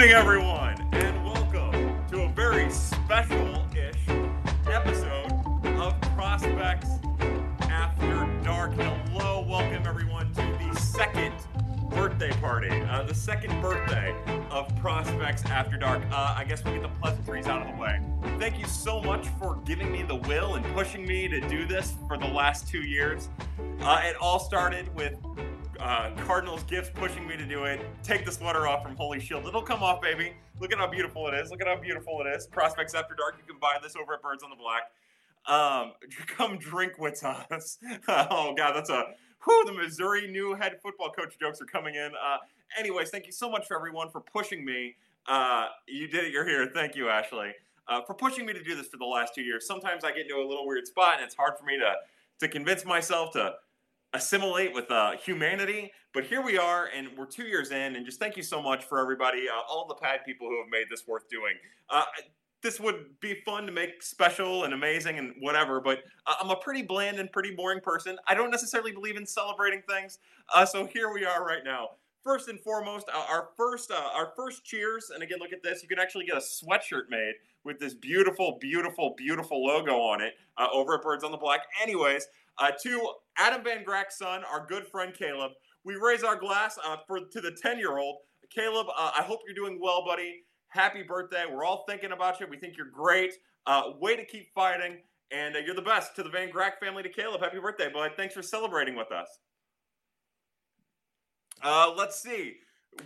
evening, everyone, and welcome to a very special ish episode of Prospects After Dark. Hello, welcome everyone to the second birthday party, uh, the second birthday of Prospects After Dark. Uh, I guess we'll get the pleasantries out of the way. Thank you so much for giving me the will and pushing me to do this for the last two years. Uh, it all started with uh, Cardinals gifts pushing me to do it. Take the sweater off from Holy Shield. It'll come off, baby. Look at how beautiful it is. Look at how beautiful it is. Prospects After Dark. You can buy this over at Birds on the Black. Um, come drink with us. oh God, that's a who the Missouri new head football coach jokes are coming in. Uh, anyways, thank you so much for everyone for pushing me. Uh, you did it. You're here. Thank you, Ashley, uh, for pushing me to do this for the last two years. Sometimes I get into a little weird spot, and it's hard for me to to convince myself to assimilate with uh, humanity. But here we are, and we're two years in, and just thank you so much for everybody, uh, all the pad people who have made this worth doing. Uh, this would be fun to make special and amazing and whatever, but uh, I'm a pretty bland and pretty boring person. I don't necessarily believe in celebrating things, uh, so here we are right now. First and foremost, uh, our first our first cheers, and again, look at this. You can actually get a sweatshirt made with this beautiful, beautiful, beautiful logo on it over at Birds on the Black. Anyways, uh, to Adam Van Grack's son, our good friend Caleb. We raise our glass uh, for to the 10 year old. Caleb, uh, I hope you're doing well, buddy. Happy birthday. We're all thinking about you. We think you're great. Uh, way to keep fighting. And uh, you're the best. To the Van Grack family, to Caleb, happy birthday, bud. Thanks for celebrating with us. Uh, let's see.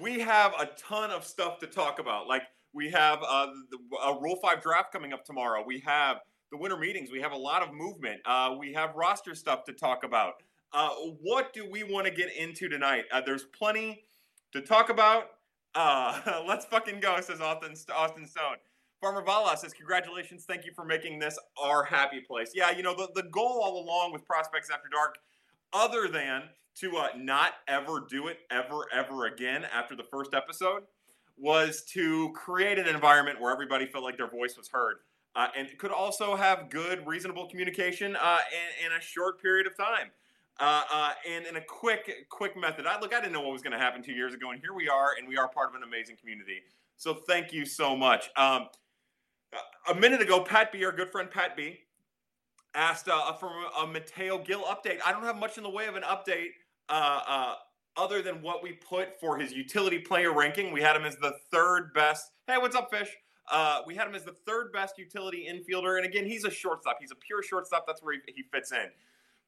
We have a ton of stuff to talk about. Like, we have the, a Rule 5 draft coming up tomorrow. We have the winter meetings. We have a lot of movement. Uh, we have roster stuff to talk about. Uh, what do we want to get into tonight? Uh, there's plenty to talk about. Uh, let's fucking go, says Austin, Austin Stone. Farmer Vala says, Congratulations. Thank you for making this our happy place. Yeah, you know, the, the goal all along with Prospects After Dark, other than to uh, not ever do it ever, ever again after the first episode, was to create an environment where everybody felt like their voice was heard uh, and could also have good, reasonable communication uh, in, in, a short period of time. Uh, uh and in a quick, quick method. I look, I didn't know what was going to happen two years ago, and here we are, and we are part of an amazing community. So thank you so much. Um, a minute ago, Pat B, our good friend Pat B, asked uh, for a Mateo Gil update. I don't have much in the way of an update uh, other than what we put for his utility player ranking. We had him as the third best. Hey, what's up, Fish? Uh, we had him as the third best utility infielder. And again, he's a shortstop. He's a pure shortstop. That's where he, he fits in.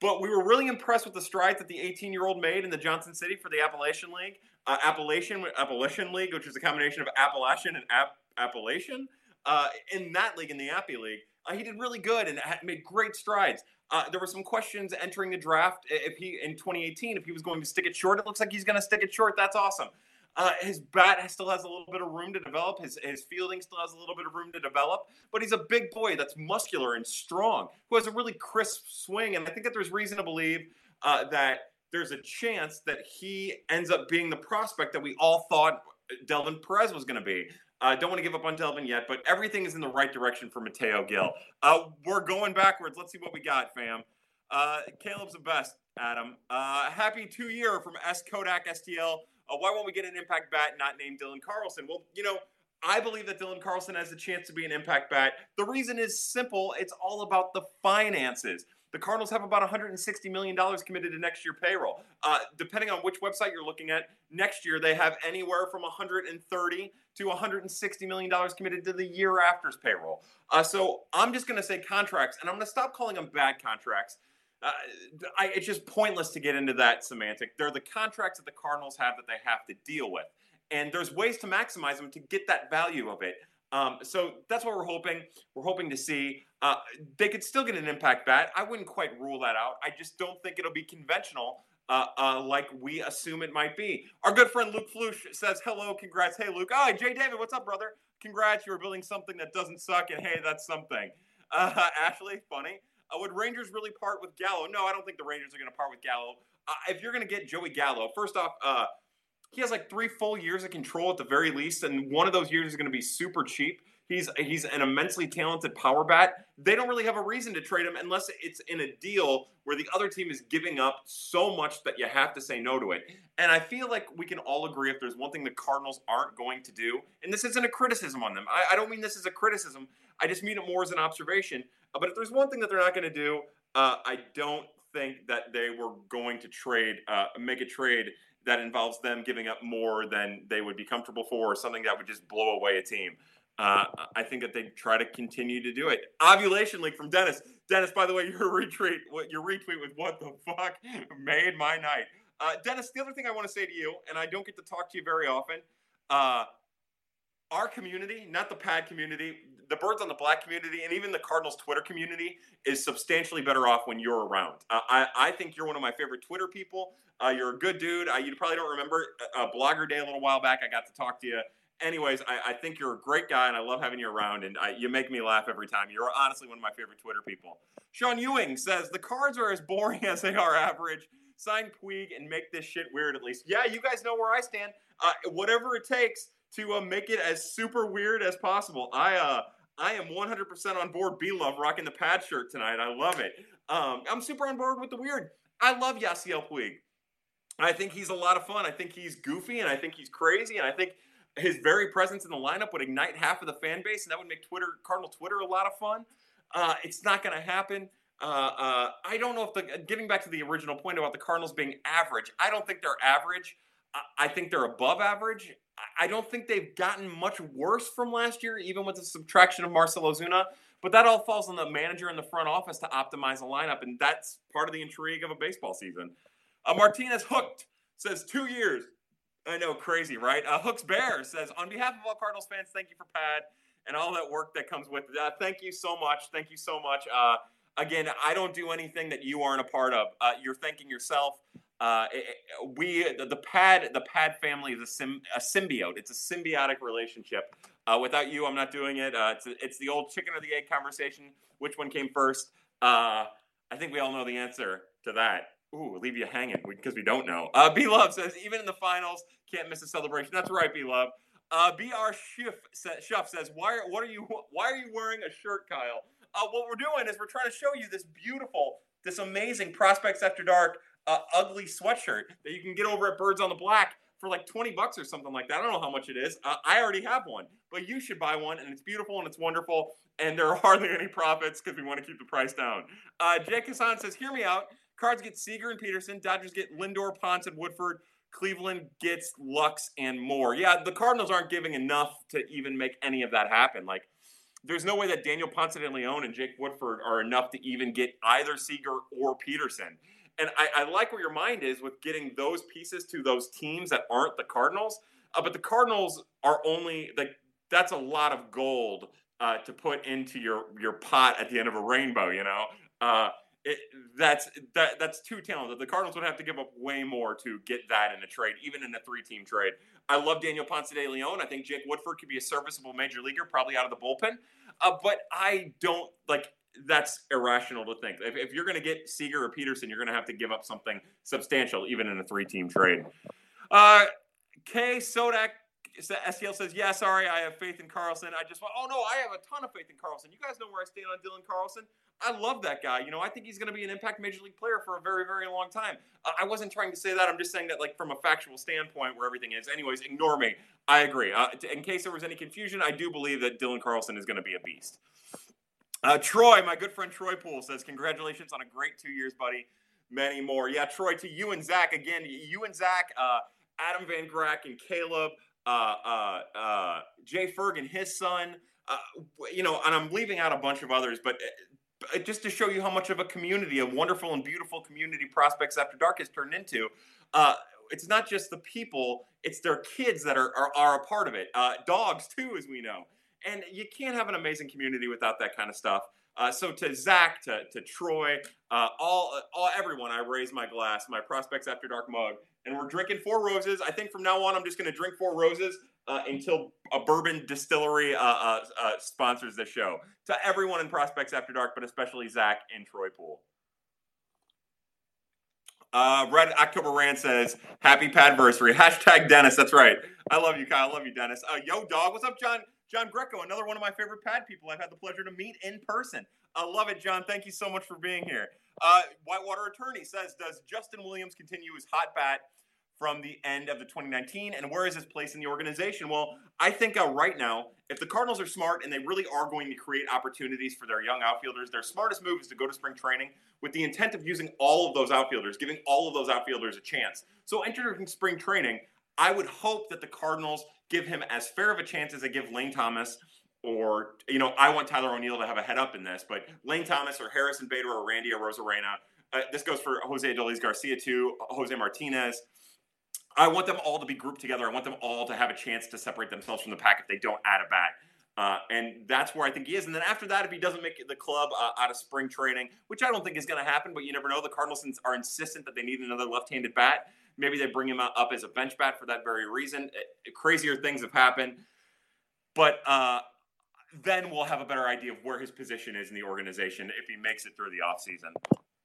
But we were really impressed with the strides that the 18 year old made in the Johnson City for the Appalachian League. Uh, Appalachian, Appalachian League, which is a combination of Appalachian and App, Appalachian. Uh, in that league, in the Appy League, uh, he did really good and had made great strides. Uh, there were some questions entering the draft if he in 2018 if he was going to stick it short. It looks like he's going to stick it short. That's awesome. Uh, his bat still has a little bit of room to develop. His, his fielding still has a little bit of room to develop. But he's a big boy that's muscular and strong, who has a really crisp swing. And I think that there's reason to believe uh, that there's a chance that he ends up being the prospect that we all thought Delvin Perez was going to be. I uh, don't want to give up on Delvin yet, but everything is in the right direction for Mateo Gil. Uh, we're going backwards. Let's see what we got, fam. Uh, Caleb's the best, Adam. Uh, happy two year from S Kodak STL uh, why won't we get an impact bat not named Dylan Carlson? Well, you know, I believe that Dylan Carlson has a chance to be an impact bat. The reason is simple it's all about the finances. The Cardinals have about $160 million committed to next year payroll. Uh, depending on which website you're looking at, next year they have anywhere from 130 to 160 million dollars committed to the year after's payroll. Uh, so I'm just going to say contracts, and I'm going to stop calling them bad contracts uh, I, it's just pointless to get into that semantic. They're the contracts that the Cardinals have that they have to deal with, and there's ways to maximize them to get that value of it. Um, so that's what we're hoping. We're hoping to see. Uh, they could still get an impact bat. I wouldn't quite rule that out. I just don't think it'll be conventional uh, uh, like we assume it might be. Our good friend Luke Flush says, "Hello, congrats, hey Luke. Oh, Jay David, what's up, brother? Congrats, you're building something that doesn't suck, and hey, that's something." Uh, Ashley, funny. Uh, would Rangers really part with Gallo? No, I don't think the Rangers are going to part with Gallo. Uh, if you're going to get Joey Gallo, first off, uh, he has like three full years of control at the very least, and one of those years is going to be super cheap. He's he's an immensely talented power bat. They don't really have a reason to trade him unless it's in a deal where the other team is giving up so much that you have to say no to it. And I feel like we can all agree if there's one thing the Cardinals aren't going to do, and this isn't a criticism on them. I, I don't mean this as a criticism. I just mean it more as an observation. But if there's one thing that they're not going to do, uh, I don't think that they were going to trade, uh, make a trade that involves them giving up more than they would be comfortable for, or something that would just blow away a team. Uh, I think that they try to continue to do it. Ovulation leak from Dennis. Dennis, by the way, your retweet, your retweet with what the fuck made my night. Uh, Dennis, the other thing I want to say to you, and I don't get to talk to you very often, uh, our community, not the pad community, the birds on the black community, and even the Cardinals Twitter community is substantially better off when you're around. Uh, I, I think you're one of my favorite Twitter people. Uh, you're a good dude. You probably don't remember uh, Blogger Day a little while back. I got to talk to you. Anyways, I, I think you're a great guy, and I love having you around, and I, you make me laugh every time. You're honestly one of my favorite Twitter people. Sean Ewing says the cards are as boring as they are average. Sign Puig and make this shit weird at least. Yeah, you guys know where I stand. Uh, whatever it takes to uh, make it as super weird as possible. I uh, I am 100% on board. B Love rocking the pad shirt tonight. I love it. Um, I'm super on board with the weird. I love Yasiel Puig. I think he's a lot of fun. I think he's goofy and I think he's crazy and I think his very presence in the lineup would ignite half of the fan base and that would make Twitter Cardinal Twitter a lot of fun. Uh, it's not going to happen. Uh, uh, I don't know if the getting back to the original point about the Cardinals being average. I don't think they're average. I think they're above average. I don't think they've gotten much worse from last year, even with the subtraction of Marcell Ozuna. But that all falls on the manager and the front office to optimize the lineup, and that's part of the intrigue of a baseball season. Uh, Martinez hooked says two years. I know, crazy, right? Uh, Hooks Bear says on behalf of all Cardinals fans, thank you for Pad and all that work that comes with it. Uh, thank you so much. Thank you so much. Uh, again, I don't do anything that you aren't a part of. Uh, you're thanking yourself. Uh, it, we the, the, pad the pad family is a, sim, a symbiote. It's a symbiotic relationship. Uh, without you, I'm not doing it. It's, it's the old chicken or the egg conversation. Which one came first? I think we all know the answer to that. Ooh, leave you hanging because we don't know. Uh, B Love says even in the finals, can't miss a celebration. That's right, B Love. Uh, Br Schiff, says, "Why? What are you? Why are you wearing a shirt, Kyle? Uh, what we're doing is we're trying to show you this beautiful, this amazing Prospects After Dark uh, ugly sweatshirt that you can get over at Birds on the Black for like 20 bucks or something like that. I don't know how much it is. Uh, I already have one, but you should buy one, and it's beautiful and it's wonderful, and there are hardly any profits because we want to keep the price down. Uh, Jake Hassan says, Hear me out. Cards get Seager and Pederson. Dodgers get Lindor, Ponce, and Woodford. Cleveland gets Lux and more. Yeah, the Cardinals aren't giving enough to even make any of that happen. Like, there's no way that Daniel Ponce de Leon and Jake Woodford are enough to even get either Seager or Pederson and I, I, like where your mind is with getting those pieces to those teams that aren't the Cardinals. Uh, but the Cardinals are only like that's a lot of gold uh, to put into your your pot at the end of a rainbow. You know, uh, that's that that's too talented. The Cardinals would have to give up way more to get that in a trade, even in a three team trade. I love Daniel Ponce de Leon. I think Jake Woodford could be a serviceable major leaguer, probably out of the bullpen. Uh, but I don't like that's irrational to think. If, if you're going to get Seager or Pederson, you're going to have to give up something substantial, even in a three-team trade. Uh, K Sodak STL says, "Yeah, sorry, I have faith in Carlson. I just want. Oh no, I have a ton of faith in Carlson. You guys know where I stand on Dylan Carlson. I love that guy. You know, I think he's going to be an impact major league player for a very, very long time. I wasn't trying to say that. I'm just saying that, like, from a factual standpoint, where everything is. Anyways, ignore me. I agree. Uh, in case there was any confusion, I do believe that Dylan Carlson is going to be a beast. Uh, Troy, my good friend Troy Poole says, Congratulations on a great two years, buddy. Many more. Yeah, Troy, to you and Zach, again, you and Zach, uh, Adam Van Grack and Caleb, uh, uh, uh Jay Ferg and his son, you know, and I'm leaving out a bunch of others, but just to show you how much of a community, a wonderful and beautiful community Prospects After Dark has turned into. it's not just the people; it's their kids that are are, are a part of it. dogs too, as we know and you can't have an amazing community without that kind of stuff. Uh, so to Zach, to, to Troy, uh, all, all everyone, I raise my glass, my Prospects After Dark mug, and we're drinking Four Roses. I think from now on, I'm just going to drink Four Roses uh, until a bourbon distillery uh, uh, uh, sponsors the show. To everyone in Prospects After Dark, but especially Zach and Troy Poole. Uh, Red October Rand says, "Happy Padversary." Hashtag Dennis. That's right. I love you, Kyle. I love you, Dennis. Uh, yo, dog. What's up, John? John Greco, another one of my favorite pad people I've had the pleasure to meet in person. I love it, John. Thank you so much for being here. Whitewater Attorney says, does Justin Williams continue his hot bat from the end of the 2019, and where is his place in the organization? Well, I think uh, right now, if the Cardinals are smart and they really are going to create opportunities for their young outfielders, their smartest move is to go to spring training with the intent of using all of those outfielders, giving all of those outfielders a chance. So entering spring training, I would hope that the Cardinals give him as fair of a chance as they give Lane Thomas. Or, you know, I want Tyler O'Neill to have a head up in this, but Lane Thomas or Harrison Bader or Randy Arozarena. Uh, this goes for Jose Adolis Garcia too, Jose Martinez. I want them all to be grouped together. I want them all to have a chance to separate themselves from the pack if they don't add a bat. Uh, and that's where I think he is. And then after that, if he doesn't make the club uh, out of spring training, which I don't think is going to happen, but you never know, the Cardinals are insistent that they need another left-handed bat. Maybe they bring him up as a bench bat for that very reason. It, uh, crazier things have happened, but uh, then we'll have a better idea of where his position is in the organization if he makes it through the offseason.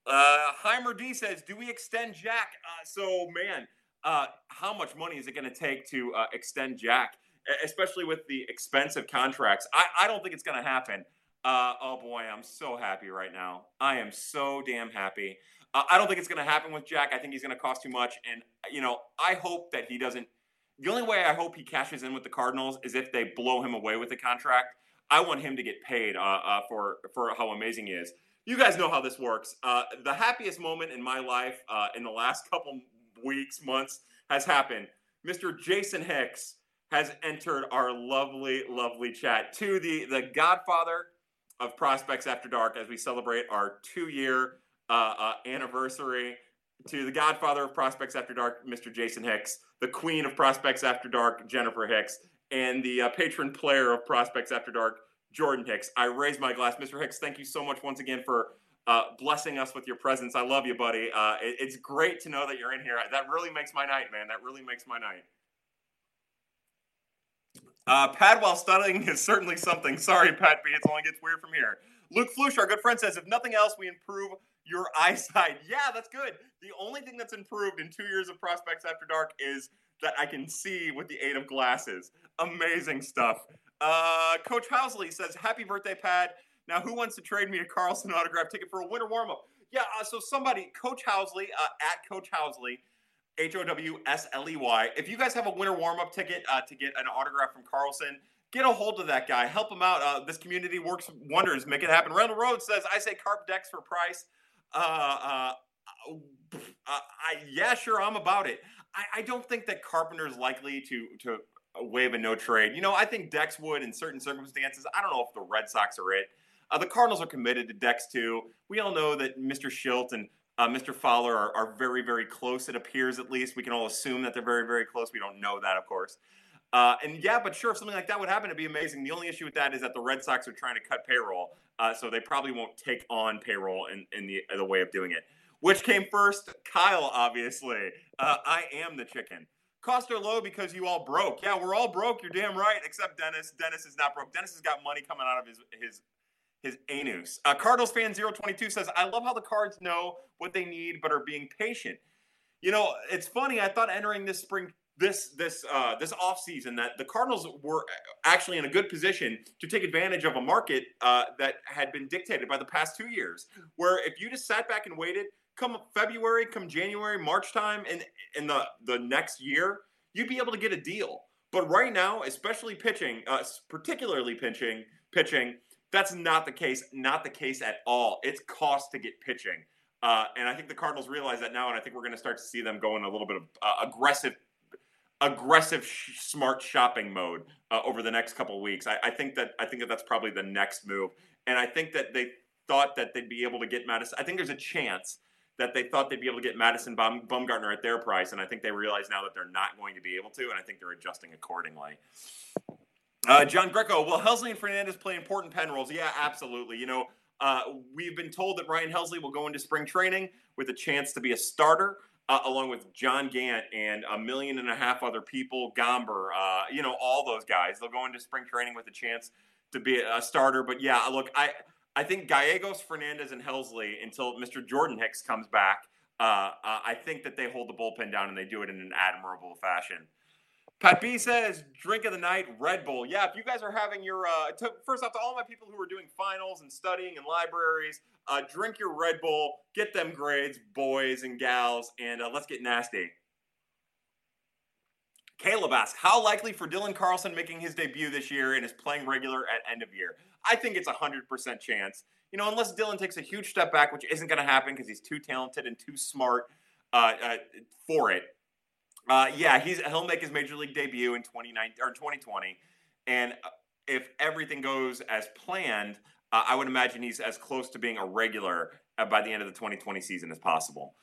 Uh, Heimer D says, "Do we extend Jack?" Uh, so, man uh, how much money is it going to take to uh, extend Jack, especially with the expensive contracts? I, I don't think it's going to happen. Uh, oh boy, I'm so happy right now. I am so damn happy. Uh, I don't think it's going to happen with Jack. I think he's going to cost too much. And, you know, I hope that he doesn't. The only way I hope he cashes in with the Cardinals is if they blow him away with the contract. I want him to get paid uh, uh, for, for how amazing he is. You guys know how this works. the happiest moment in my life in the last couple weeks, months has happened. Mr. Jason Hicks has entered our lovely, lovely chat to the the Godfather of Prospects After Dark as we celebrate our two year uh, uh, anniversary. To the Godfather of Prospects After Dark, Mr. Jason Hicks, the Queen of Prospects After Dark, Jennifer Hicks, and the uh, patron player of Prospects After Dark, Jordan Hicks. I raise my glass, Mr. Hicks. Thank you so much once again for uh, blessing us with your presence. I love you, buddy. Uh, it, it's great to know that you're in here. That really makes my night, man. That really makes my night. Uh, pad while studying is certainly something. Sorry, Pat B. It only gets weird from here. Luke Flush, our good friend, says, if nothing else, we improve your eyesight. Yeah, that's good. The only thing that's improved in two years of Prospects After Dark is that I can see with the aid of glasses. Amazing stuff. Uh, Coach Howsley says, happy birthday, Pat. Now, who wants to trade me a Carlson autograph ticket for a winter warm up? Yeah, uh, so somebody, Coach Howsley, uh, at Coach Howsley, H O W S L E Y. If you guys have a winter warm up ticket uh, to get an autograph from Carlson, get a hold of that guy. Help him out. Uh, this community works wonders. Make it happen. Randall Road says, I say carp Dex for price. Uh, uh, I, yeah, sure, I'm about it. I, I don't think that Carpenter's likely to to waive a no trade. You know, I think Dex would in certain circumstances. I don't know if the Red Sox are it. Uh, the Cardinals are committed to Dex too. We all know that Mr. Shildt and uh, Mr. Fowler are, are, very, very close. It appears, at least, we can all assume that they're very, very close. We don't know that, of course. Uh, and yeah, but sure, if something like that would happen, it'd be amazing. The only issue with that is that the Red Sox are trying to cut payroll, uh, so they probably won't take on payroll in, in the, the way of doing it. Which came first? Kyle, obviously. Uh, I am the chicken. Costs are low because you all broke. Yeah, we're all broke. You're damn right, except Dennis. Dennis is not broke. Dennis has got money coming out of his his his anus. Uh, Cardinals fan 022 says, I love how the Cards know what they need but are being patient. You know, it's funny. I thought entering this spring, this this uh, this off season, that the Cardinals were actually in a good position to take advantage of a market uh, that had been dictated by the past two years. Where if you just sat back and waited, come February, come January, March time, and in the the next year, you'd be able to get a deal. But right now, especially pitching, uh, particularly pitching, pitching that's not the case. Not the case at all. It's cost to get pitching. Uh, and I think the Cardinals realize that now, and I think we're going to start to see them go in a little bit of uh, aggressive, aggressive, sh- smart shopping mode uh, over the next couple weeks. I, I, think that I think that that's probably the next move, and I think that they thought that they'd be able to get Madison. I think there's a chance that they thought they'd be able to get Madison Baum- at their price, and I think they realize now that they're not going to be able to, and I think they're adjusting accordingly. Uh, John Greco, will Helsley and Fernandez play important pen roles? Yeah, absolutely. You know, uh, we've been told that Ryan Helsley will go into spring training with a chance to be a starter, uh, along with John Gant and a million and a half other people, Gomber, uh, you know, all those guys. They'll go into spring training with a chance to be a starter. But yeah, look, I I think Gallegos, Fernandez, and Helsley until Mr. Jordan Hicks comes back. Uh, I think that they hold the bullpen down and they do it in an admirable fashion. Pat B says, drink of the night, Red Bull. Yeah, if you guys are having your, uh, to, first off, to all my people who are doing finals and studying in libraries, uh, drink your Red Bull, get them grades, boys and gals, and uh, let's get nasty. Caleb asks, how likely for Dylan Carlson making his debut this year and is playing regular at end of year? I think it's a 100% chance. You know, unless Dylan takes a huge step back, which isn't going to happen because he's too talented and too smart uh, uh, for it. Uh, yeah, he's he'll make his major league debut in 2019 or 2020, and uh, if everything goes as planned, uh, I would imagine he's as close to being a regular uh, by the end of the 2020 season as possible.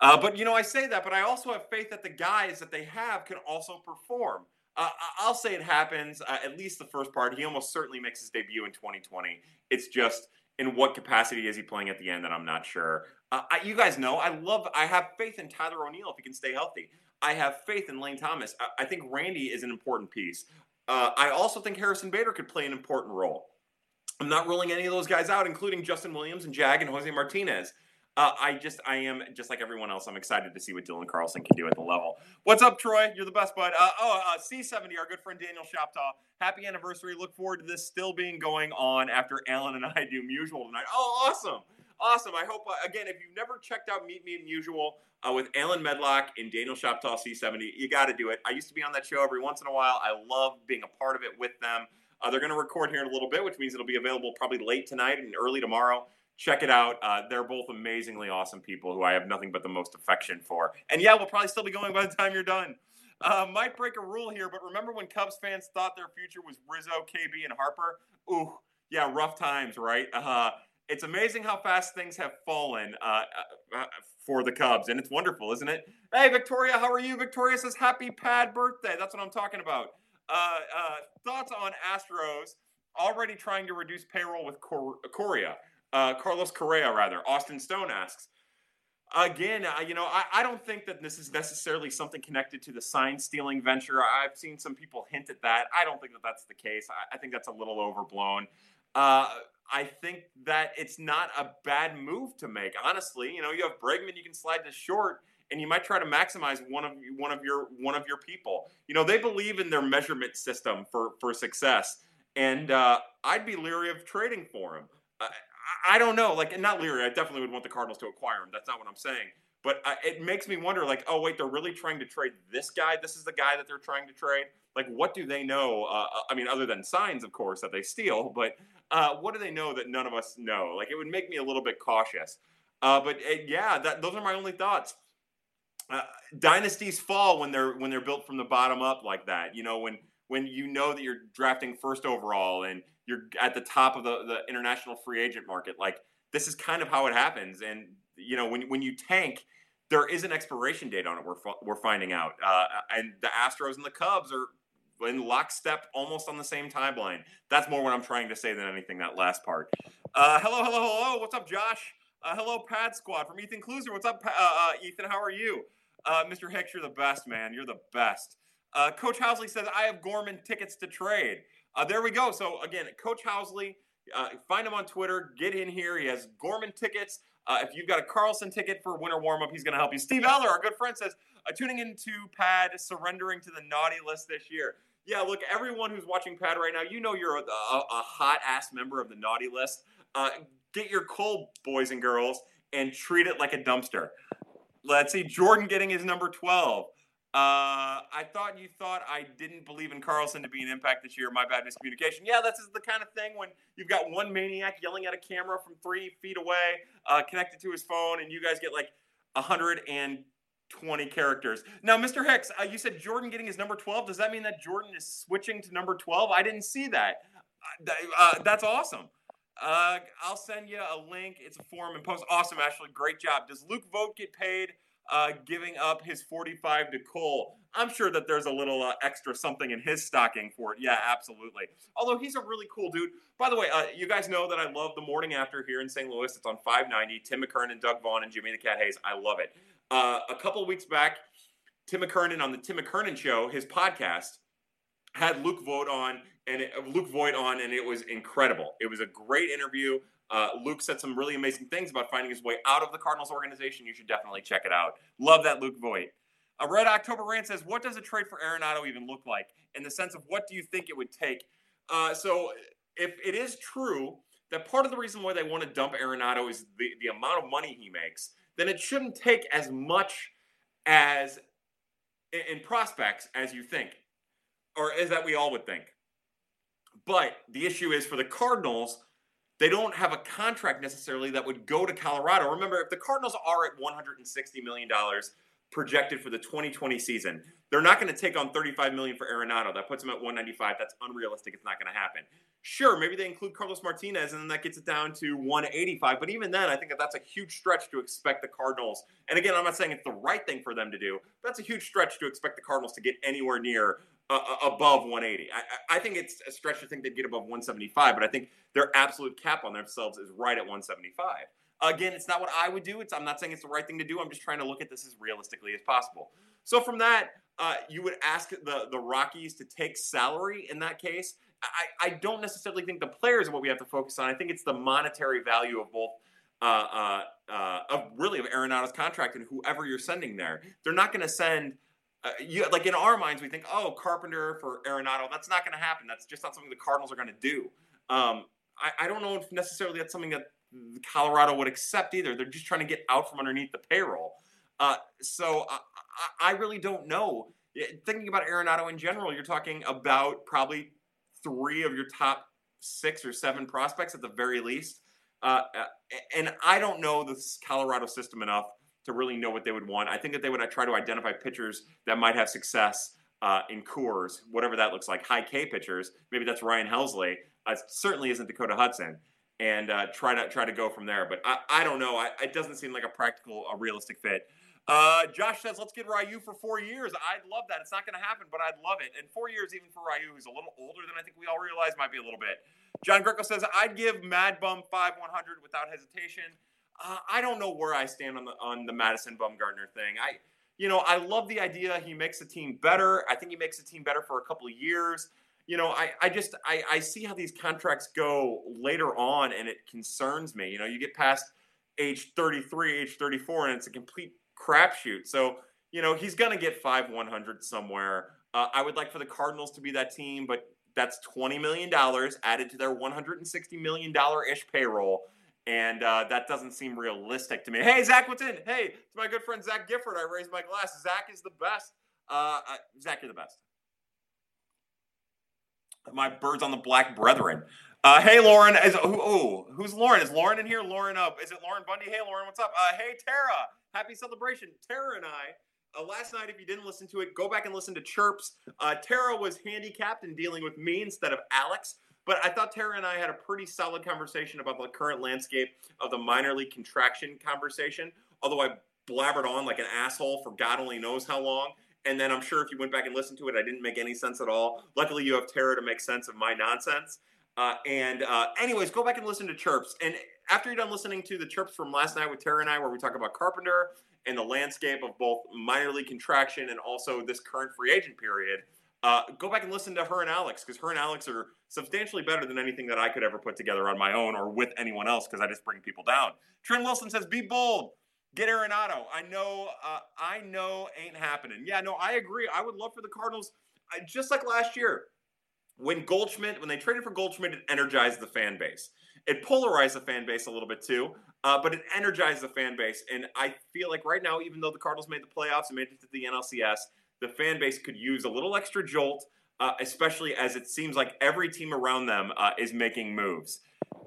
Uh, but you know, I say that, but I also have faith that the guys that they have can also perform. Uh, I'll say it happens at least the first part. He almost certainly makes his debut in 2020. It's just in what capacity is he playing at the end that I'm not sure. I, you guys know I love. I have faith in Tyler O'Neill if he can stay healthy. I have faith in Lane Thomas. I, I think Randy is an important piece. Uh, I also think Harrison Bader could play an important role. I'm not ruling any of those guys out, including Justin Williams and Jag and Jose Martinez. Uh, I just, I am just like everyone else. I'm excited to see what Dylan Carlson can do at the level. What's up, Troy? You're the best, bud. Uh, oh, uh, C70, our good friend Daniel Shoptaw. Happy anniversary. Look forward to this still being going on after Alan and I do Musial tonight. Oh, awesome. Awesome. I hope, uh, again, if you've never checked out Meet Me in Musial uh, with Alan Medlock and Daniel Shoptaw C70, you got to do it. I used to be on that show every once in a while. I love being a part of it with them. Uh, they're going to record here in a little bit, which means it'll be available probably late tonight and early tomorrow. Check it out. Uh, they're both amazingly awesome people who I have nothing but the most affection for. And yeah, we'll probably still be going by the time you're done. Uh, might break a rule here, but remember when Cubs fans thought their future was Rizzo, KB, and Harper? Ooh, yeah, rough times, right? Uh, it's amazing how fast things have fallen uh, uh, uh, for the Cubs, and it's wonderful, isn't it? Hey, Victoria, how are you? Victoria says happy pad birthday. That's what I'm talking about. Uh, uh, thoughts on Astros already trying to reduce payroll with Cor- Correa, Carlos Correa, rather. Austin Stone asks. Again, you know, I, I don't think that this is necessarily something connected to the sign stealing venture. I've seen some people hint at that. I don't think that that's the case. I, I think that's a little overblown. Uh, I think that it's not a bad move to make. Honestly, you know, you have Bregman, you can slide to short, and you might try to maximize one of one of your one of your people. You know, they believe in their measurement system for for success, and uh, I'd be leery of trading for him. I, I don't know, like not leery. I definitely would want the Cardinals to acquire him. That's not what I'm saying. But uh, it makes me wonder, like, oh wait, they're really trying to trade this guy. This is the guy that they're trying to trade. Like, what do they know? Uh, uh I mean, other than signs, of course, that they steal, but uh, what do they know that none of us know? Like, it would make me a little bit cautious. Uh, but uh, yeah, that, those are my only thoughts. Uh, dynasties fall when they're when they're built from the bottom up like that. You know, when when you know that you're drafting first overall and you're at the top of the, the international free agent market. Like this is kind of how it happens. And you know, when when you tank, there is an expiration date on it. We're we're finding out, uh, and the Astros and the Cubs are in lockstep, almost on the same timeline. That's more what I'm trying to say than anything. That last part. Uh, hello, hello, hello. What's up, Josh? Uh, hello, Pad Squad from Ethan Kluser. What's up, uh, uh, Ethan? How are you? Uh, Mr. Hicks, you're the best, man. You're the best. Uh, Coach Howsley says, I have Gorman tickets to trade. Uh, there we go. So, again, Coach Howsley, find him on Twitter. Get in here. He has Gorman tickets. If you've got a Carlson ticket for winter warm up, he's going to help you. Steve Eller, our good friend, says, tuning into Pad, surrendering to the naughty list this year. Yeah, look, everyone who's watching Pad right now, you know you're a, a, a hot ass member of the naughty list. Uh, get your coal, boys and girls, and treat it like a dumpster. Let's see, Jordan getting his number 12. Uh, I thought you thought I didn't believe in Carlson to be an impact this year. My bad miscommunication. Yeah, this is the kind of thing when you've got one maniac yelling at a camera from three feet away, uh, connected to his phone, and you guys get like 120 characters. Now, Mr. Hicks, uh, you said Jordan getting his number 12. Does that mean that Jordan is switching to number 12? I didn't see that. Uh, uh, that's awesome. Uh, I'll send you a link. It's a forum and post. Awesome, Ashley. Great job. Does Luke Voit get paid uh, giving up his 45 to Cole? I'm sure that there's a little uh, extra something in his stocking for it. Yeah, absolutely. Although he's a really cool dude. By the way, uh, you guys know that I love the morning after here in St. Louis. It's on 590. Tim McKernan, Doug Vaughn, and Jimmy the Cat Hayes. I love it. Uh, a couple weeks back, Tim McKernan on the Tim McKernan Show, his podcast, had Luke Voit on and it, Luke Voit on, and it was incredible. It was a great interview. Uh, Luke said some really amazing things about finding his way out of the Cardinals organization. You should definitely check it out. Love that Luke Voit. A Red October Rant says, "What does a trade for Arenado even look like? In the sense of what do you think it would take?" Uh, so, if it is true that part of the reason why they want to dump Arenado is the, the amount of money he makes, then it shouldn't take as much as in, in prospects as you think, or as that we all would think. But the issue is for the Cardinals, they don't have a contract necessarily that would go to Colorado. Remember, if the Cardinals are at $160 million projected for the 2020 season, they're not going to take on 35 million for Arenado. That puts them at 195. That's unrealistic. It's not going to happen. Sure, maybe they include Carlos Martinez, and then that gets it down to 185. But even then, I think that that's a huge stretch to expect the Cardinals. And again, I'm not saying it's the right thing for them to do. that's a huge stretch to expect the Cardinals to get anywhere near uh, uh above 180. I, I think it's a stretch to think they'd get above 175, but I think their absolute cap on themselves is right at 175. Again, it's not what I would do. It's I'm not saying it's the right thing to do. I'm just trying to look at this as realistically as possible. So from that, uh, you would ask the the Rockies to take salary in that case. I, I don't necessarily think the players are what we have to focus on. I think it's the monetary value of both uh, uh, uh, of really of Arenado's contract and whoever you're sending there. They're not going to send. Uh, you, like in our minds, we think, oh, Carpenter for Arenado. That's not going to happen. That's just not something the Cardinals are going to do. Um, I, I, don't know if necessarily that's something that Colorado would accept either. They're just trying to get out from underneath the payroll. Uh, so I, I, really don't know. Thinking about Arenado in general, you're talking about probably three of your top six or seven prospects at the very least. Uh, uh and I don't know the Colorado system enough to really know what they would want. I think that they would uh, try to identify pitchers that might have success uh, in Coors, whatever that looks like, high K pitchers. Maybe that's Ryan Helsley. Uh, certainly isn't Dakota Hudson and uh, try to try to go from there. But I, I don't know. I, it doesn't seem like a practical, a realistic fit. Uh, Josh says, let's get Ryu for four years. I'd love that. It's not going to happen, but I'd love it. And four years, even for Ryu, who's a little older than I think we all realize, might be a little bit. John Greco says, I'd give Mad Bum 5 100 without hesitation. Uh, I don't know where I stand on the on the Madison Bumgarner thing. I, you know, I love the idea. He makes the team better. I think he makes the team better for a couple of years you know, I, I just I, I see how these contracts go later on and it concerns me. You know, you get past age 33, age 34, and it's a complete crapshoot. So, you know, he's gonna get five 100 somewhere. Uh, I would like for the Cardinals to be that team, but that's $20 million added to their $160 million ish payroll. And uh, that doesn't seem realistic to me. Hey, Zach, what's in? Hey, it's my good friend Zach Gifford. I raised my glass. Zach is the best. Uh, Zach, you're the best my birds on the black brethren. Uh, hey, Lauren. Is, oh, who's Lauren? Is Lauren in here? Lauren up. Is it Lauren Bundy? Hey, Lauren, what's up? Uh, hey, Tara. Happy celebration. Tara and I, uh, last night, if you didn't listen to it, go back and listen to Chirps. Uh, Tara was handicapped in dealing with me instead of Alex. But I thought Tara and I had a pretty solid conversation about the current landscape of the minor league contraction conversation. Although I blabbered on like an asshole for God only knows how long. And then I'm sure if you went back and listened to it, I didn't make any sense at all. Luckily, you have Tara to make sense of my nonsense. Uh, and uh, anyways, go back and listen to Chirps. And after you're done listening to the Chirps from last night with Tara and I, where we talk about Carpenter and the landscape of both minor league contraction and also this current free agent period, uh, go back and listen to her and Alex because her and Alex are substantially better than anything that I could ever put together on my own or with anyone else because I just bring people down. Trent Wilson says, "Be bold." Get Arenado. I know. Uh, I know ain't happening. Yeah, no, I agree. I would love for the Cardinals, just like last year, when Goldschmidt, when they traded for Goldschmidt, it energized the fan base. It polarized the fan base a little bit too, uh, but it energized the fan base. And I feel like right now, even though the Cardinals made the playoffs and made it to the NLCS, the fan base could use a little extra jolt, uh, especially as it seems like every team around them uh, is making moves.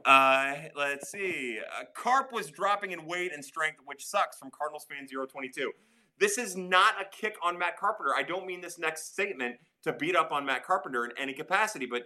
Uh, let's see. Uh, Carp was dropping in weight and strength, which sucks from Cardinals fan 022. This is not a kick on Matt Carpenter. I don't mean this next statement to beat up on Matt Carpenter in any capacity, but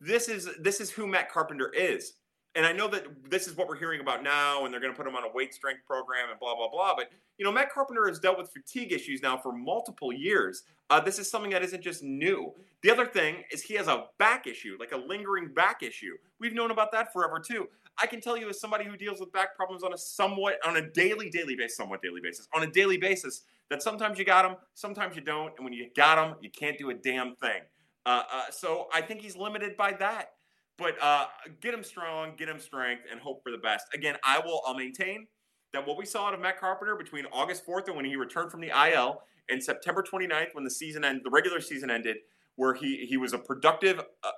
this is this is who Matt Carpenter is and I know that this is what we're hearing about now, and they're going to put him on a weight strength program and blah blah blah. But you know, Matt Carpenter has dealt with fatigue issues now for multiple years. Uh, this is something that isn't just new. The other thing is he has a back issue, like a lingering back issue. We've known about that forever too. I can tell you, as somebody who deals with back problems on a somewhat, on a daily, daily basis, somewhat daily basis, on a daily basis, that sometimes you got them, sometimes you don't, and when you got them, you can't do a damn thing. Uh, uh, so I think he's limited by that. But uh, get him strong, get him strength, and hope for the best. Again, I will. I'll maintain that what we saw out of Matt Carpenter between August 4th and when he returned from the IL and September 29th when the season end, the regular season ended, where he he was a productive uh,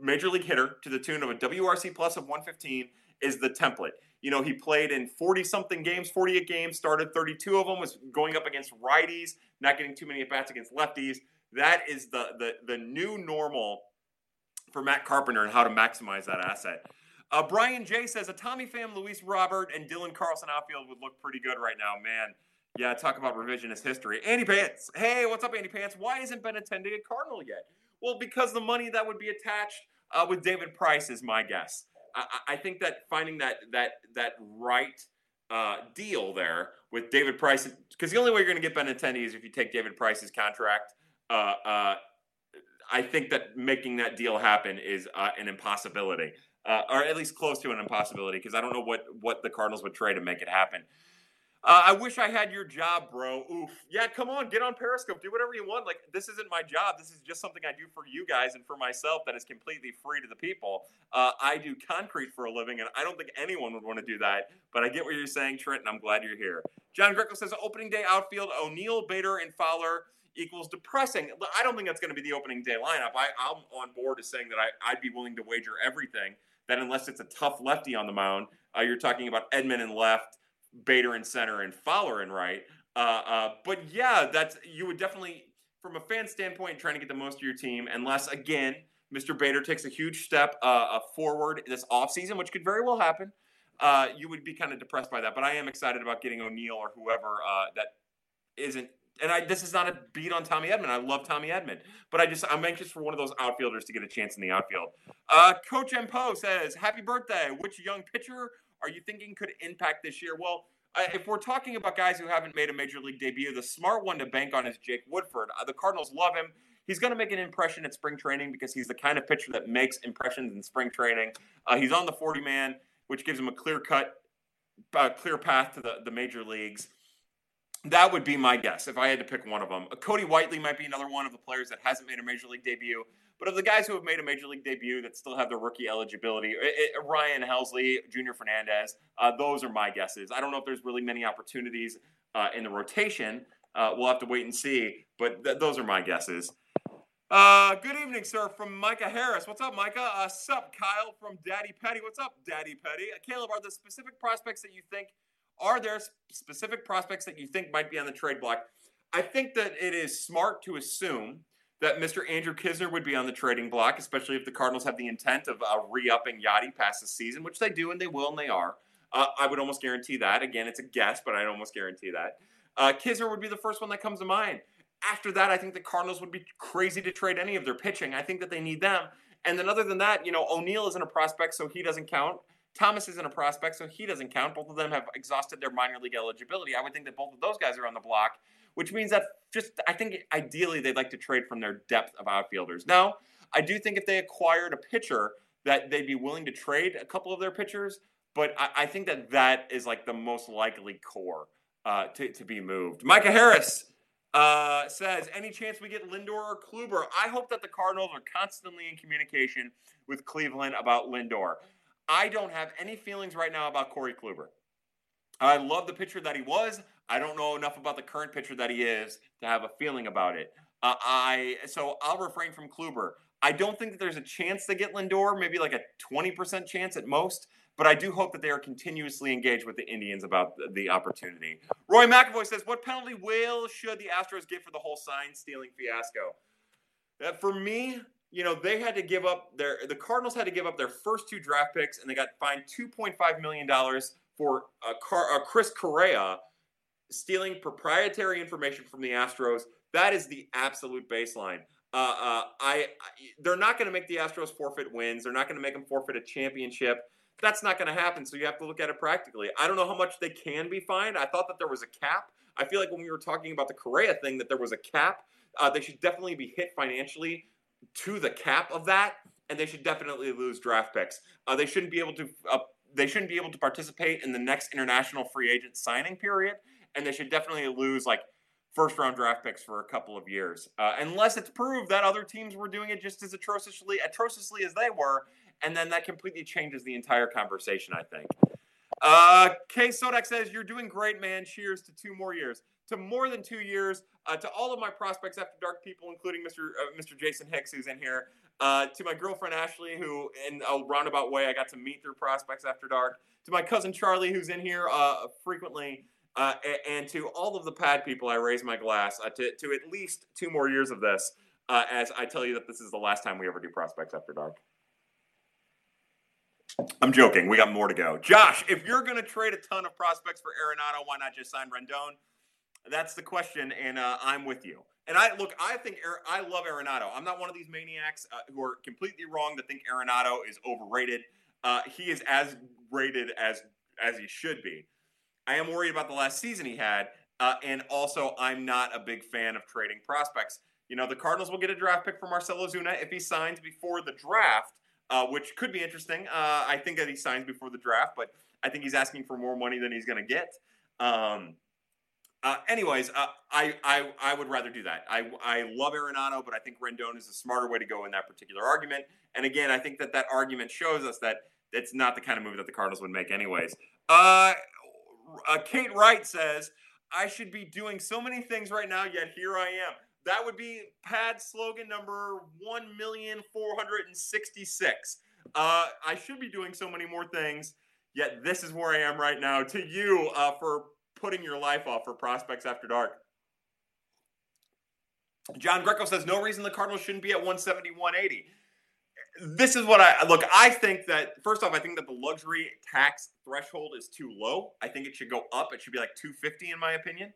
major league hitter to the tune of a WRC plus of 115 is the template. You know, he played in 40 something games, 48 games, started 32 of them, was going up against righties, not getting too many at bats against lefties. That is the the the new normal for Matt Carpenter and how to maximize that asset. Uh, Brian J says a Tommy Pham, Luis Robert, and Dylan Carlson outfield would look pretty good right now, man. Yeah, talk about revisionist history. Andy Pants. Hey, what's up, Andy Pants? Why isn't Ben Benintendi a Cardinal yet? Well, because the money that would be attached uh, with David Price is my guess. I, I, think that finding that that that right uh, deal there with David Price, because the only way you're going to get Benintendi is if you take David Price's contract. Uh, uh, I think that making that deal happen is uh, an impossibility, uh, or at least close to an impossibility, because I don't know what what the Cardinals would trade to make it happen. Uh, I wish I had your job, bro. Oof. Yeah, come on, get on Periscope, do whatever you want. Like this isn't my job. This is just something I do for you guys and for myself that is completely free to the people. Uh, I do concrete for a living, and I don't think anyone would want to do that. But I get what you're saying, Trent, and I'm glad you're here. John Greco says opening day outfield: O'Neill, Bader, and Fowler equals depressing. I don't think that's going to be the opening day lineup. I, I'm on board as saying that I, I'd be willing to wager everything that unless it's a tough lefty on the mound, uh, you're talking about Edman and left. Bader in center and Fowler in right. Uh, uh, but yeah, that's you would definitely, from a fan standpoint, trying to get the most of your team, unless again, Mr. Bader takes a huge step uh, forward this offseason, which could very well happen. Uh, you would be kind of depressed by that, but I am excited about getting O'Neill or whoever uh, that isn't. And I, this is not a beat on Tommy Edman. I love Tommy Edman, but I just I'm anxious for one of those outfielders to get a chance in the outfield. Uh, Coach M Poe says, "Happy birthday! Which young pitcher are you thinking could impact this year? Well, if we're talking about guys who haven't made a major league debut, the smart one to bank on is Jake Woodford. Uh, the Cardinals love him. He's going to make an impression at spring training because he's the kind of pitcher that makes impressions in spring training. Uh, he's on the 40 man, which gives him a clear cut, uh, clear path to the, the major leagues. That would be my guess if I had to pick one of them. Kodi Whitley might be another one of the players that hasn't made a major league debut. But of the guys who have made a major league debut that still have their rookie eligibility, it, it, Ryan Helsley, Junior Fernandez, uh, those are my guesses. I don't know if there's really many opportunities uh, in the rotation. Uh, we'll have to wait and see, but th- those are my guesses. Uh, good evening, sir, from Micah Harris. What's up, Micah? Uh, sup, Kyle from Daddy Petty. What's up, Daddy Petty? Uh, Caleb, are the specific prospects that you think are there specific prospects that you think might be on the trade block? I think that it is smart to assume that Mr. Andrew Knizner would be on the trading block, especially if the Cardinals have the intent of uh, re-upping Yadi past the season, which they do and they will and they are. Uh, I would almost guarantee that. Again, it's a guess, but I'd almost guarantee that. Uh, Knizner would be the first one that comes to mind. After that, I think the Cardinals would be crazy to trade any of their pitching. I think that they need them. And then other than that, you know, O'Neill isn't a prospect, so he doesn't count. Thomas isn't a prospect, so he doesn't count. Both of them have exhausted their minor league eligibility. I would think that both of those guys are on the block which means that just I think ideally they'd like to trade from their depth of outfielders. Now, I do think if they acquired a pitcher that they'd be willing to trade a couple of their pitchers, but I, I think that that is like the most likely core uh, to, to be moved. Micah Harris uh, says, any chance we get Lindor or Kluber? I hope that the Cardinals are constantly in communication with Cleveland about Lindor. I don't have any feelings right now about Corey Kluber. I love the pitcher that he was. I don't know enough about the current pitcher that he is to have a feeling about it. Uh, I so I'll refrain from Kluber. I don't think that there's a chance to get Lindor, maybe like a 20% chance at most, but I do hope that they are continuously engaged with the Indians about the, the opportunity. Roy McAvoy says, What penalty will should the Astros get for the whole sign stealing fiasco? Uh, for me, you know, they had to give up their the Cardinals had to give up their first two draft picks and they got fined $2.5 million for uh, Car- uh, Chris Correa stealing proprietary information from the Astros. That is the absolute baseline. Uh, uh, I, I, they're not going to make the Astros forfeit wins. They're not going to make them forfeit a championship. That's not going to happen. So you have to look at it practically. I don't know how much they can be fined. I thought that there was a cap. I feel like when we were talking about the Correa thing, that there was a cap. Uh, they should definitely be hit financially to the cap of that, and they should definitely lose draft picks. Uh, they shouldn't be able to uh, they shouldn't be able to participate in the next international free agent signing period, and they should definitely lose like first round draft picks for a couple of years, uh, unless it's proved that other teams were doing it just as atrociously atrociously as they were, and then that completely changes the entire conversation. I think. Uh, K Sodak says, You're doing great, man. Cheers to two more years. To more than two years. Uh, to all of my prospects after dark people, including Mr. Uh, Mr. Jason Hicks, who's in here. Uh, to my girlfriend Ashley, who in a roundabout way I got to meet through Prospects After Dark. To my cousin Charlie, who's in here uh, frequently. Uh, and to all of the pad people, I raise my glass uh, to, to at least two more years of this as I tell you that this is the last time we ever do Prospects After Dark. I'm joking. We got more to go. Josh, if you're going to trade a ton of prospects for Arenado, why not just sign Rendon? That's the question, and uh, I'm with you. And I look, I think I love Arenado. I'm not one of these maniacs uh, who are completely wrong to think Arenado is overrated. Uh, he is as rated as as he should be. I am worried about the last season he had, uh, and also I'm not a big fan of trading prospects. You know, the Cardinals will get a draft pick for Marcell Ozuna if he signs before the draft, uh, which could be interesting. Uh, I think that he signs before the draft, but I think he's asking for more money than he's going to get. Um, uh, anyways, uh, I, I I would rather do that. I I love Arenado, but I think Rendon is a smarter way to go in that particular argument. And again, I think that that argument shows us that it's not the kind of move that the Cardinals would make, anyways. Uh, uh Kate Wright says I should be doing so many things right now, yet here I am. That would be pad slogan number 1,466. Uh, I should be doing so many more things, yet this is where I am right now. To you uh, for putting your life off for Prospects After Dark. John Greco says no reason the Cardinals shouldn't be at 170, 180. This is what I look. I think that first off, I think that the luxury tax threshold is too low. I think it should go up. It should be like 250 in my opinion.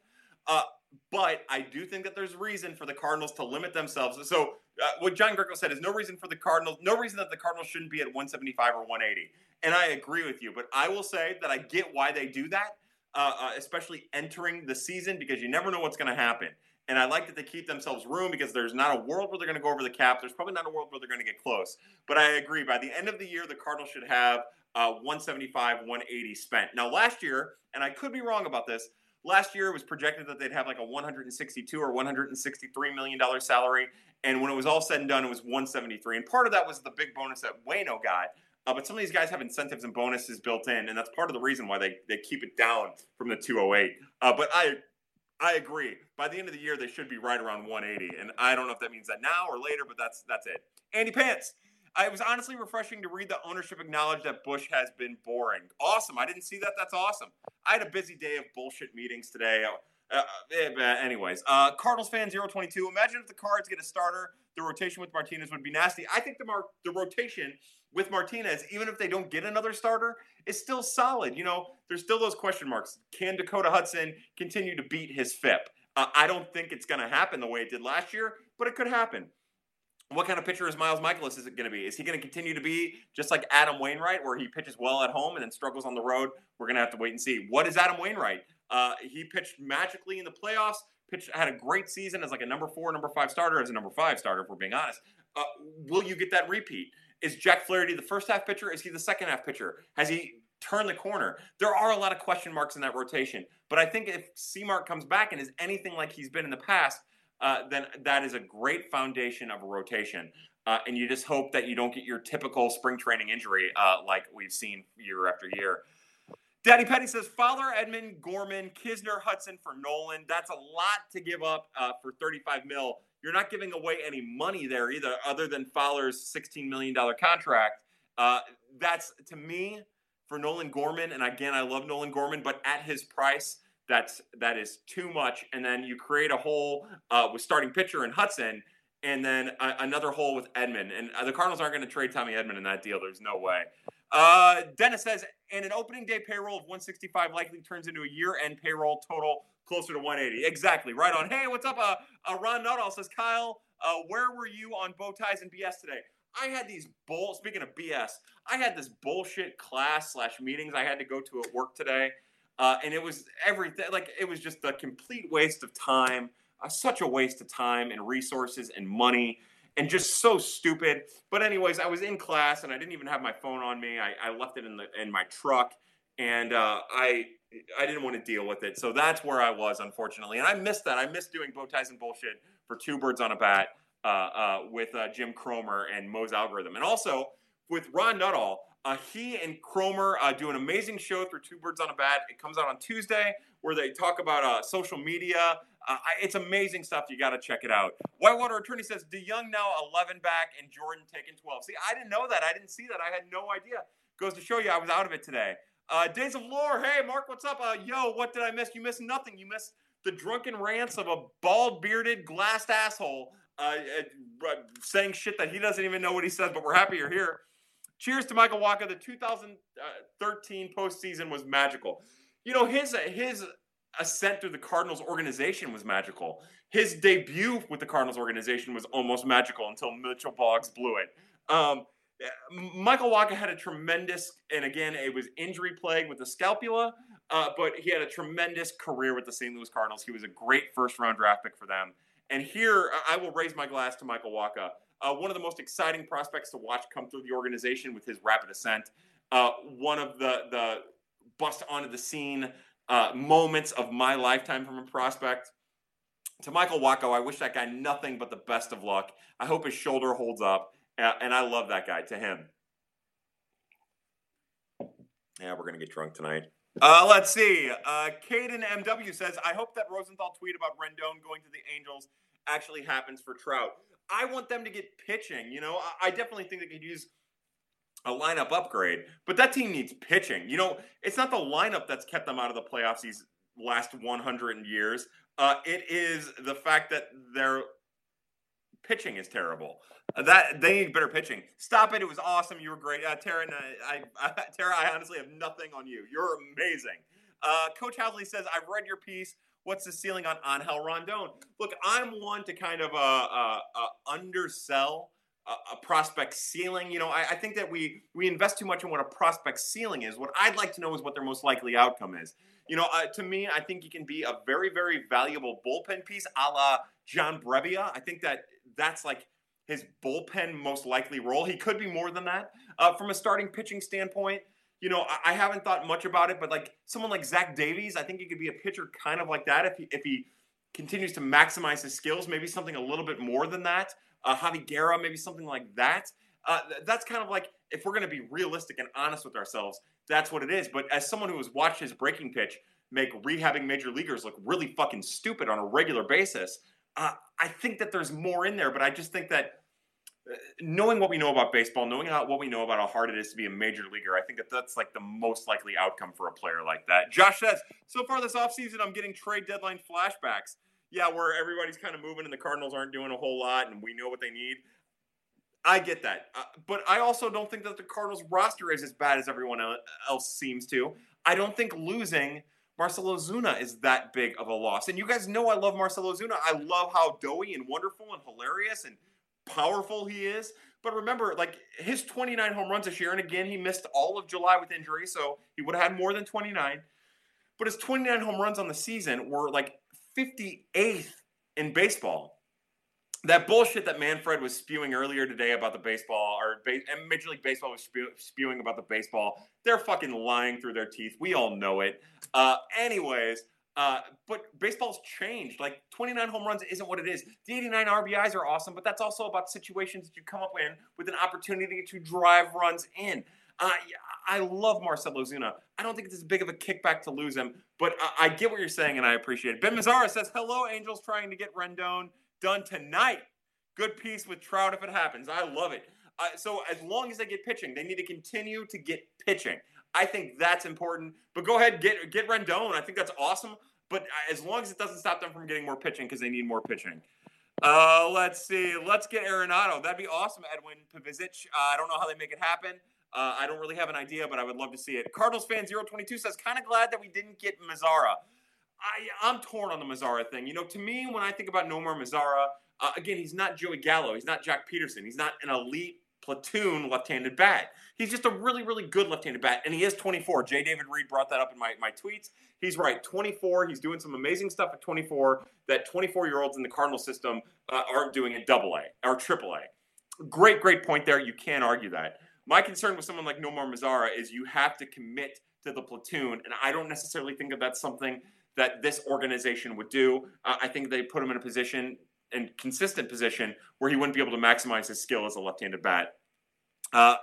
Uh, but I do think that there's reason for the Cardinals to limit themselves. So uh, what John Greco said is no reason for the Cardinals, no reason that the Cardinals shouldn't be at 175 or 180. And I agree with you, but I will say that I get why they do that, uh, uh, especially entering the season because you never know what's going to happen. And I like that they keep themselves room because there's not a world where they're going to go over the cap. There's probably not a world where they're going to get close. But I agree. By the end of the year, the Cardinals should have uh, 175, 180 spent. Now, last year, and I could be wrong about this, Last year, it was projected that they'd have like a 162 or 163 million dollar salary, and when it was all said and done, it was 173. And part of that was the big bonus that Wayno got. Uh, but some of these guys have incentives and bonuses built in, and that's part of the reason why they, they keep it down from the 208. Uh, but I I agree. By the end of the year, they should be right around 180, and I don't know if that means that now or later, but that's that's it. Andy Pants. it was honestly refreshing to read the ownership acknowledge that Bush has been boring. Awesome. I didn't see that. That's awesome. I had a busy day of bullshit meetings today. Uh, uh, eh, anyways, uh, Cardinals fan 022. Imagine if the Cards get a starter, the rotation with Martinez would be nasty. I think the mar- the rotation with Martinez, even if they don't get another starter, is still solid. You know, there's still those question marks. Can Dakota Hudson continue to beat his FIP? Uh, I don't think it's going to happen the way it did last year, but it could happen. What kind of pitcher is Miles Mikolas is it going to be? Is he going to continue to be just like Adam Wainwright, where he pitches well at home and then struggles on the road? We're going to have to wait and see. What is Adam Wainwright? Uh, he pitched magically in the playoffs. Pitched had a great season as like a number four, number five starter, as a number five starter. If we're being honest, uh, will you get that repeat? Is Jack Flaherty the first half pitcher? Is he the second half pitcher? Has he turned the corner? There are a lot of question marks in that rotation, but I think if C-Mart comes back and is anything like he's been in the past, uh, then that is a great foundation of a rotation. Uh, and you just hope that you don't get your typical spring training injury uh, like we've seen year after year. Daddy Petty says Fowler, Edman, Gorman, Knizner, Hudson for Nolan. That's a lot to give up uh, for 35 mil. You're not giving away any money there either, other than Fowler's 16 million dollar contract. Uh, that's to me for Nolan Gorman. And again, I love Nolan Gorman, but at his price, that's that is too much. And then you create a hole uh, with starting pitcher and Hudson, and then a, another hole with Edman. And uh, the Cardinals aren't going to trade Tommy Edman in that deal. There's no way. Uh, Dennis says, and an opening day payroll of 165 likely turns into a year-end payroll total closer to 180. Exactly, right on. Hey, what's up? Uh, uh Ron Nuttall says, Kyle, uh, where were you on bow ties and BS today? I had these bull. Speaking of BS, I had this bullshit class slash meetings I had to go to at work today. Uh, and it was everything like it was just a complete waste of time, uh, such a waste of time and resources and money, and just so stupid. But anyways, I was in class and I didn't even have my phone on me. I, I left it in the in my truck, and uh, I I didn't want to deal with it. So that's where I was, unfortunately, and I missed that. I missed doing bow ties and bullshit for two birds on a bat uh, uh, with uh, Jim Cromer and Moe's algorithm, and also with Ron Nuttall. Uh, he and Cromer uh, do an amazing show through Two Birds on a Bat. It comes out on Tuesday where they talk about uh, social media. Uh, it's amazing stuff. You got to check it out. Whitewater Attorney says DeJong now 11 back and Jordan taking 12. See, I didn't know that. I didn't see that. I had no idea. Goes to show you I was out of it today. Uh, Days of Lore. Hey, Mark, what's up? Uh, yo, what did I miss? You missed nothing. You missed the drunken rants of a bald bearded, glassed asshole uh, saying shit that he doesn't even know what he says, but we're happy you're here. Cheers to Michael Wacha. The 2013 postseason was magical. You know, his his ascent through the Cardinals organization was magical. His debut with the Cardinals organization was almost magical until Mitchell Boggs blew it. Um, Michael Wacha had a tremendous, and again, it was injury plague with the scapula, uh, but he had a tremendous career with the St. Louis Cardinals. He was a great first round draft pick for them. And here, I will raise my glass to Michael Wacha, uh, one of the most exciting prospects to watch come through the organization with his rapid ascent. Uh, one of the the bust onto the scene uh, moments of my lifetime from a prospect. To Michael Wacha, I wish that guy nothing but the best of luck. I hope his shoulder holds up, uh, and I love that guy. To him. Yeah, we're gonna get drunk tonight. Uh, let's see. Uh, Caden MW says, I hope that Rosenthal tweet about Rendon going to the Angels actually happens for Trout. I want them to get pitching. You know, I, I definitely think they could use a lineup upgrade, but that team needs pitching. You know, it's not the lineup that's kept them out of the playoffs these last 100 years. Uh, it is the fact that their pitching is terrible. Uh, that they need better pitching. Stop it! It was awesome. You were great, uh, Tara. I, I, Tara, I honestly have nothing on you. You're amazing. Uh, Coach Howsley says, "I've read your piece. What's the ceiling on Angel Rondon?" Look, I'm one to kind of uh, uh, uh undersell a, prospect ceiling. You know, I, I, think that we we invest too much in what a prospect ceiling is. What I'd like to know is what their most likely outcome is. You know, uh, to me, I think he can be a very, very valuable bullpen piece, a la John Brebbia. I think that that's like his bullpen most likely role. He could be more than that. Uh, from a starting pitching standpoint, you know, I, I, haven't thought much about it, but like someone like Zach Davies, I think he could be a pitcher kind of like that if he if he continues to maximize his skills. Maybe something a little bit more than that. Uh, Javi Guerra, maybe something like that. Uh, that's kind of like if we're going to be realistic and honest with ourselves, that's what it is. But as someone who has watched his breaking pitch make rehabbing major leaguers look really fucking stupid on a regular basis, uh, I think that there's more in there, but I just think that uh, knowing what we know about baseball, knowing how, what we know about how hard it is to be a major leaguer, I think that that's like the most likely outcome for a player like that. Josh says, so far this offseason, I'm getting trade deadline flashbacks. Yeah, where everybody's kind of moving and the Cardinals aren't doing a whole lot and we know what they need. I get that. Uh, but I also don't think that the Cardinals roster is as bad as everyone else seems to. I don't think losing – Marcell Ozuna is that big of a loss. And you guys know I love Marcell Ozuna. I love how doughy and wonderful and hilarious and powerful he is. But remember, like his 29 home runs this year, and again, he missed all of July with injury, so he would have had more than 29. But his 29 home runs on the season were like 58th in baseball that bullshit that Manfred was spewing earlier today about the baseball, or Major League Baseball was spew, spewing about the baseball, they're fucking lying through their teeth. We all know it. Uh, anyways, uh, but baseball's changed. Like 29 home runs isn't what it is. The 89 RBIs are awesome, but that's also about situations that you come up in with an opportunity to drive runs in. Uh, I love Marcell Ozuna. I don't think it's as big of a kickback to lose him, but I, I get what you're saying and I appreciate it. Ben Mazzara says, "Hello, Angels, trying to get Rendon." done tonight. Good piece with Trout if it happens. I love it. Uh, so as long as they get pitching, they need to continue to get pitching. I think that's important. But go ahead, get get Rendon. I think that's awesome. But as long as it doesn't stop them from getting more pitching because they need more pitching. Uh, let's see. Let's get Arenado. That'd be awesome, Edwin Pavicic. Uh, I don't know how they make it happen. Uh, I don't really have an idea, but I would love to see it. Cardinals fan 022 says, kind of glad that we didn't get Mazara. I, I'm torn on the Mazara thing. You know, to me, when I think about Nomar Mazara, uh, again, he's not Joey Gallo. He's not Joc Pederson. He's not an elite platoon left-handed bat. He's just a really, really good left-handed bat, and he is 24. J. David Reed brought that up in my, my tweets. He's right, 24. He's doing some amazing stuff at 24 that 24-year-olds in the Cardinal system uh, aren't doing at Double A or Triple A. Great, great point there. You can't argue that. My concern with someone like Nomar Mazara is you have to commit to the platoon, and I don't necessarily think that that's something that this organization would do. Uh, I think they put him in a position and consistent position where he wouldn't be able to maximize his skill as a left-handed bat. Uh,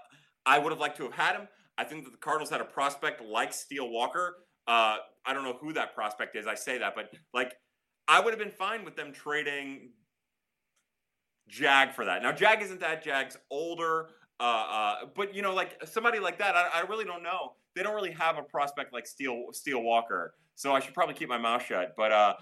I would have liked to have had him. I think that the Cardinals had a prospect like Steele Walker. Uh, I don't know who that prospect is. I say that, but like, I would have been fine with them trading Jag for that. Now, Jag isn't that. Jag's older. Uh, uh, but you know, like somebody like that, I, I, really don't know. They don't really have a prospect like Steel Steele Walker, so I should probably keep my mouth shut. But uh,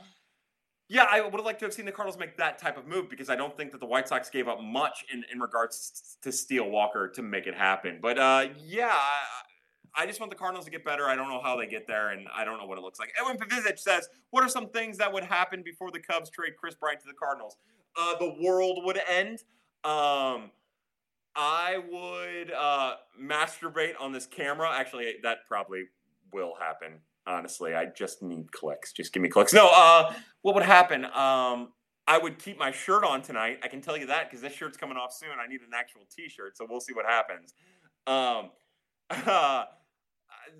yeah, I would have liked to have seen the Cardinals make that type of move because I don't think that the White Sox gave up much in, in regards to Steele Walker to make it happen. But uh, yeah, I, I, just want the Cardinals to get better. I don't know how they get there, and I don't know what it looks like. Edwin Pavizic says, "What are some things that would happen before the Cubs trade Kris Bryant to the Cardinals? Uh, the world would end." Um, I would uh, masturbate on this camera. Actually, that probably will happen. Honestly, I just need clicks. Just give me clicks. No, uh, what would happen? Um, I would keep my shirt on tonight. I can tell you that because this shirt's coming off soon. I need an actual T-shirt, so we'll see what happens. Um, uh,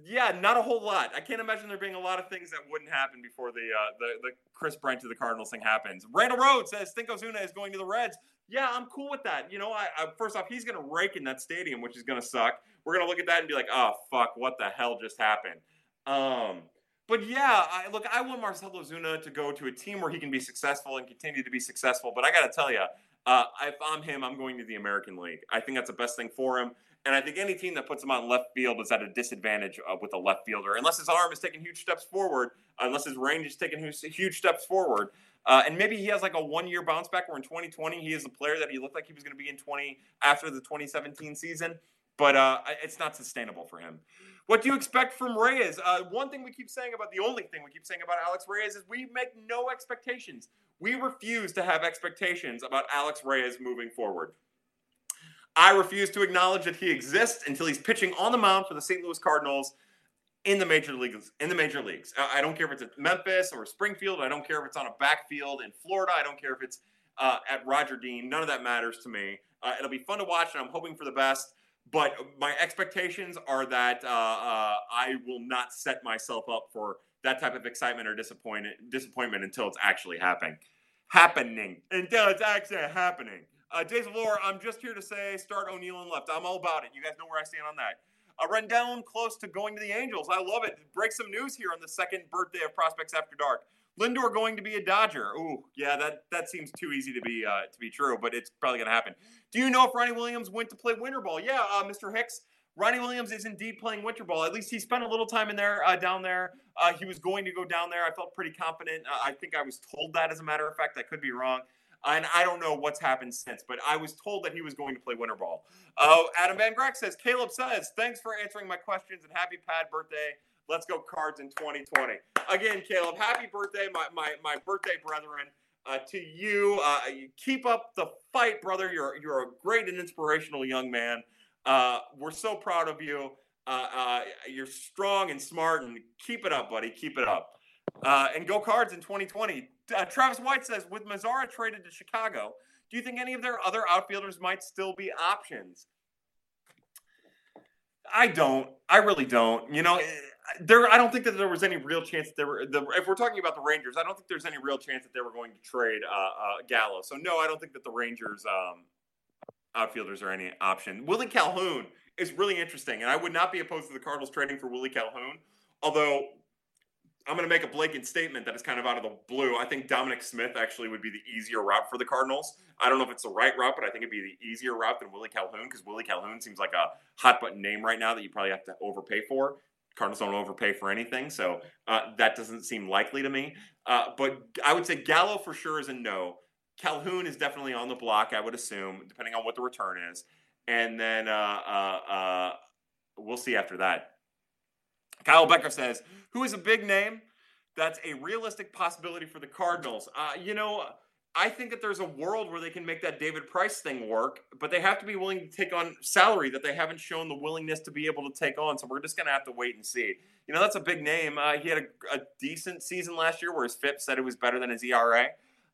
yeah, not a whole lot. I can't imagine there being a lot of things that wouldn't happen before the uh, the the Kris Bryant to the Cardinals thing happens. Randall Rhodes says Think Ozuna is going to the Reds. Yeah, I'm cool with that. You know, I, I first off, he's going to rake in that stadium, which is going to suck. We're going to look at that and be like, oh fuck, what the hell just happened? Um, but yeah, I, look, I want Marcell Ozuna to go to a team where he can be successful and continue to be successful. But I got to tell you, uh, if I'm him, I'm going to the American League. I think that's the best thing for him. And I think any team that puts him on left field is at a disadvantage uh, with a left fielder, unless his arm is taking huge steps forward, unless his range is taking huge steps forward. Uh, and maybe he has like a one year bounce back where in 2020 he is the player that he looked like he was going to be in 20 after the 2017 season. But uh, it's not sustainable for him. What do you expect from Reyes? Uh, one thing we keep saying about the only thing we keep saying about Alex Reyes is we make no expectations. We refuse to have expectations about Alex Reyes moving forward. I refuse to acknowledge that he exists until he's pitching on the mound for the St. Louis Cardinals in the major leagues. In the major leagues, I don't care if it's at Memphis or Springfield. I don't care if it's on a backfield in Florida. I don't care if it's uh, at Roger Dean. None of that matters to me. Uh, it'll be fun to watch, and I'm hoping for the best. But my expectations are that uh, uh I will not set myself up for that type of excitement or disappointment disappointment until it's actually happening. Happening until it's actually happening. Uh, Days Lore, I'm just here to say start O'Neill and left. I'm all about it. You guys know where I stand on that. Uh, Rendon close to going to the Angels. I love it. Break some news here on the second birthday of Prospects After Dark. Lindor going to be a Dodger. Ooh, yeah, that that seems too easy to be uh, to be true, but it's probably going to happen. Do you know if Ronnie Williams went to play winter ball? Yeah, uh, Mr. Hicks. Ronnie Williams is indeed playing winter ball. At least he spent a little time in there, uh, down there. Uh, he was going to go down there. I felt pretty confident. Uh, I think I was told that, as a matter of fact. I could be wrong and I don't know what's happened since, but I was told that he was going to play winter ball. Oh, Adam Van Grack says, Caleb says, thanks for answering my questions and happy pad birthday. Let's go cards in 2020. Again, Caleb, happy birthday, my my, my birthday brethren. Uh, to you, uh, keep up the fight, brother. You're you're a great and inspirational young man. Uh, we're so proud of you. Uh, uh, you're strong and smart, and keep it up, buddy. Keep it up. Uh, and go cards in 2020. Uh, Travis White says, with Mazara traded to Chicago, do you think any of their other outfielders might still be options? I don't. I really don't. You know, there. I don't think that there was any real chance that there were. The, if we're talking about the Rangers, I don't think there's any real chance that they were going to trade uh, uh, Gallo. So no, I don't think that the Rangers um, outfielders are any option. Willie Calhoun is really interesting, and I would not be opposed to the Cardinals trading for Willie Calhoun. Although I'm going to make a blanket statement that is kind of out of the blue. I think Dominic Smith actually would be the easier route for the Cardinals. I don't know if it's the right route, but I think it'd be the easier route than Willie Calhoun because Willie Calhoun seems like a hot button name right now that you probably have to overpay for. Cardinals don't overpay for anything, so uh, that doesn't seem likely to me. Uh, but I would say Gallo for sure is a no. Calhoun is definitely on the block, I would assume, depending on what the return is. And then uh, uh, uh we'll see after that. Kyle Becker says, who is a big name that's a realistic possibility for the Cardinals? Uh, you know, I think that there's a world where they can make that David Price thing work, but they have to be willing to take on salary that they haven't shown the willingness to be able to take on. So we're just going to have to wait and see. You know, that's a big name. Uh, he had a, a, decent season last year where his FIP said it was better than his ERA.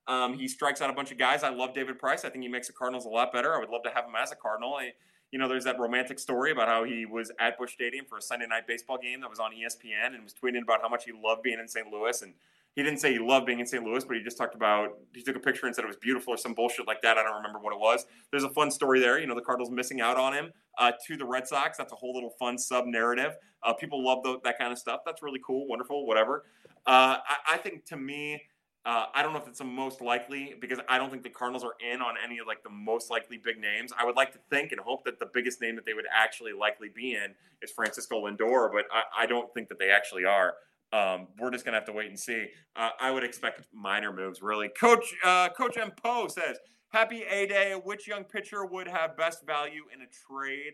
Um, he strikes out a bunch of guys. I love David Price. I think he makes the Cardinals a lot better. I would love to have him as a Cardinal. I, you know, there's that romantic story about how he was at Busch Stadium for a Sunday night baseball game that was on ESPN and was tweeting about how much he loved being in St. Louis and he didn't say he loved being in St. Louis, but he just talked about he took a picture and said it was beautiful or some bullshit like that. I don't remember what it was. There's a fun story there. You know, the Cardinals missing out on him uh, to the Red Sox. That's a whole little fun sub narrative. Uh, people love the, that kind of stuff. That's really cool, wonderful, whatever. Uh, I, I, think to me, uh, I don't know if it's the most likely because I don't think the Cardinals are in on any of like the most likely big names. I would like to think and hope that the biggest name that they would actually likely be in is Francisco Lindor, but I, I don't think that they actually are. Um, we're just gonna have to wait and see. Uh, I would expect minor moves, really. Coach uh, Coach M Poe says, "Happy A Day. Which young pitcher would have best value in a trade?"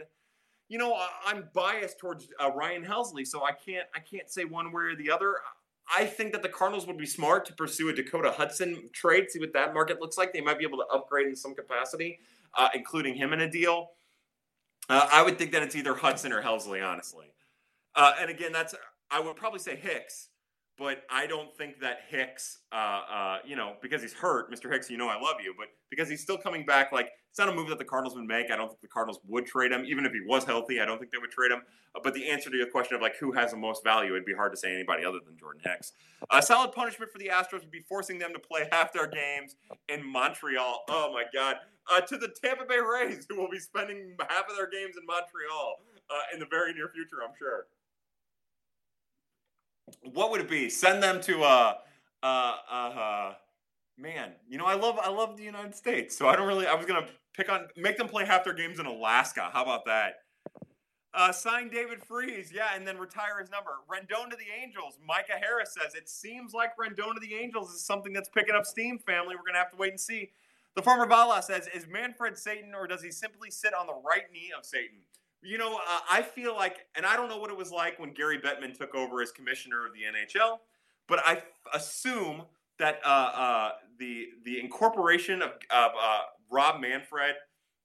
You know, I'm biased towards uh, Ryan Helsley, so I can't I can't say one way or the other. I think that the Cardinals would be smart to pursue a Dakota Hudson trade, see what that market looks like. They might be able to upgrade in some capacity, uh, including him in a deal. Uh, I would think that it's either Hudson or Helsley, honestly. Uh, and again, that's I would probably say Hicks, but I don't think that Hicks, uh, uh, you know, because he's hurt, Mr. Hicks, you know I love you, but because he's still coming back, like it's not a move that the Cardinals would make. I don't think the Cardinals would trade him, even if he was healthy. I don't think they would trade him. Uh, but the answer to your question of like who has the most value, it'd be hard to say anybody other than Jordan Hicks. A solid punishment for the Astros would be forcing them to play half their games in Montreal. Oh my God. Uh, to the Tampa Bay Rays, who will be spending half of their games in Montreal uh, in the very near future, I'm sure what would it be? Send them to uh uh uh man, you know I love I love the United States. So I don't really I was gonna pick on make them play half their games in Alaska. How about that? Uh, sign David Freese, yeah, and then retire his number. Rendon to the Angels. Micah Harris says it seems like Rendon to the Angels is something that's picking up steam. Family, we're gonna have to wait and see. The former Vala says, is Manfred Satan or does he simply sit on the right knee of Satan? You know, uh, I feel like, and I don't know what it was like when Gary Bettman took over as commissioner of the NHL, but I f- assume that uh, uh, the the incorporation of, of uh, Rob Manfred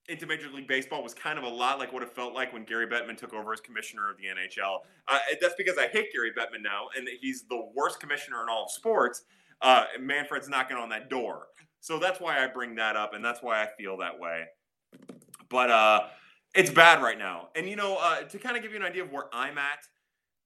into Major League Baseball was kind of a lot like what it felt like when Gary Bettman took over as commissioner of the NHL. Uh, that's because I hate Gary Bettman now, and he's the worst commissioner in all of sports. Uh, Manfred's knocking on that door, so that's why I bring that up, and that's why I feel that way. But it's bad right now. And you know, uh, to kind of give you an idea of where I'm at,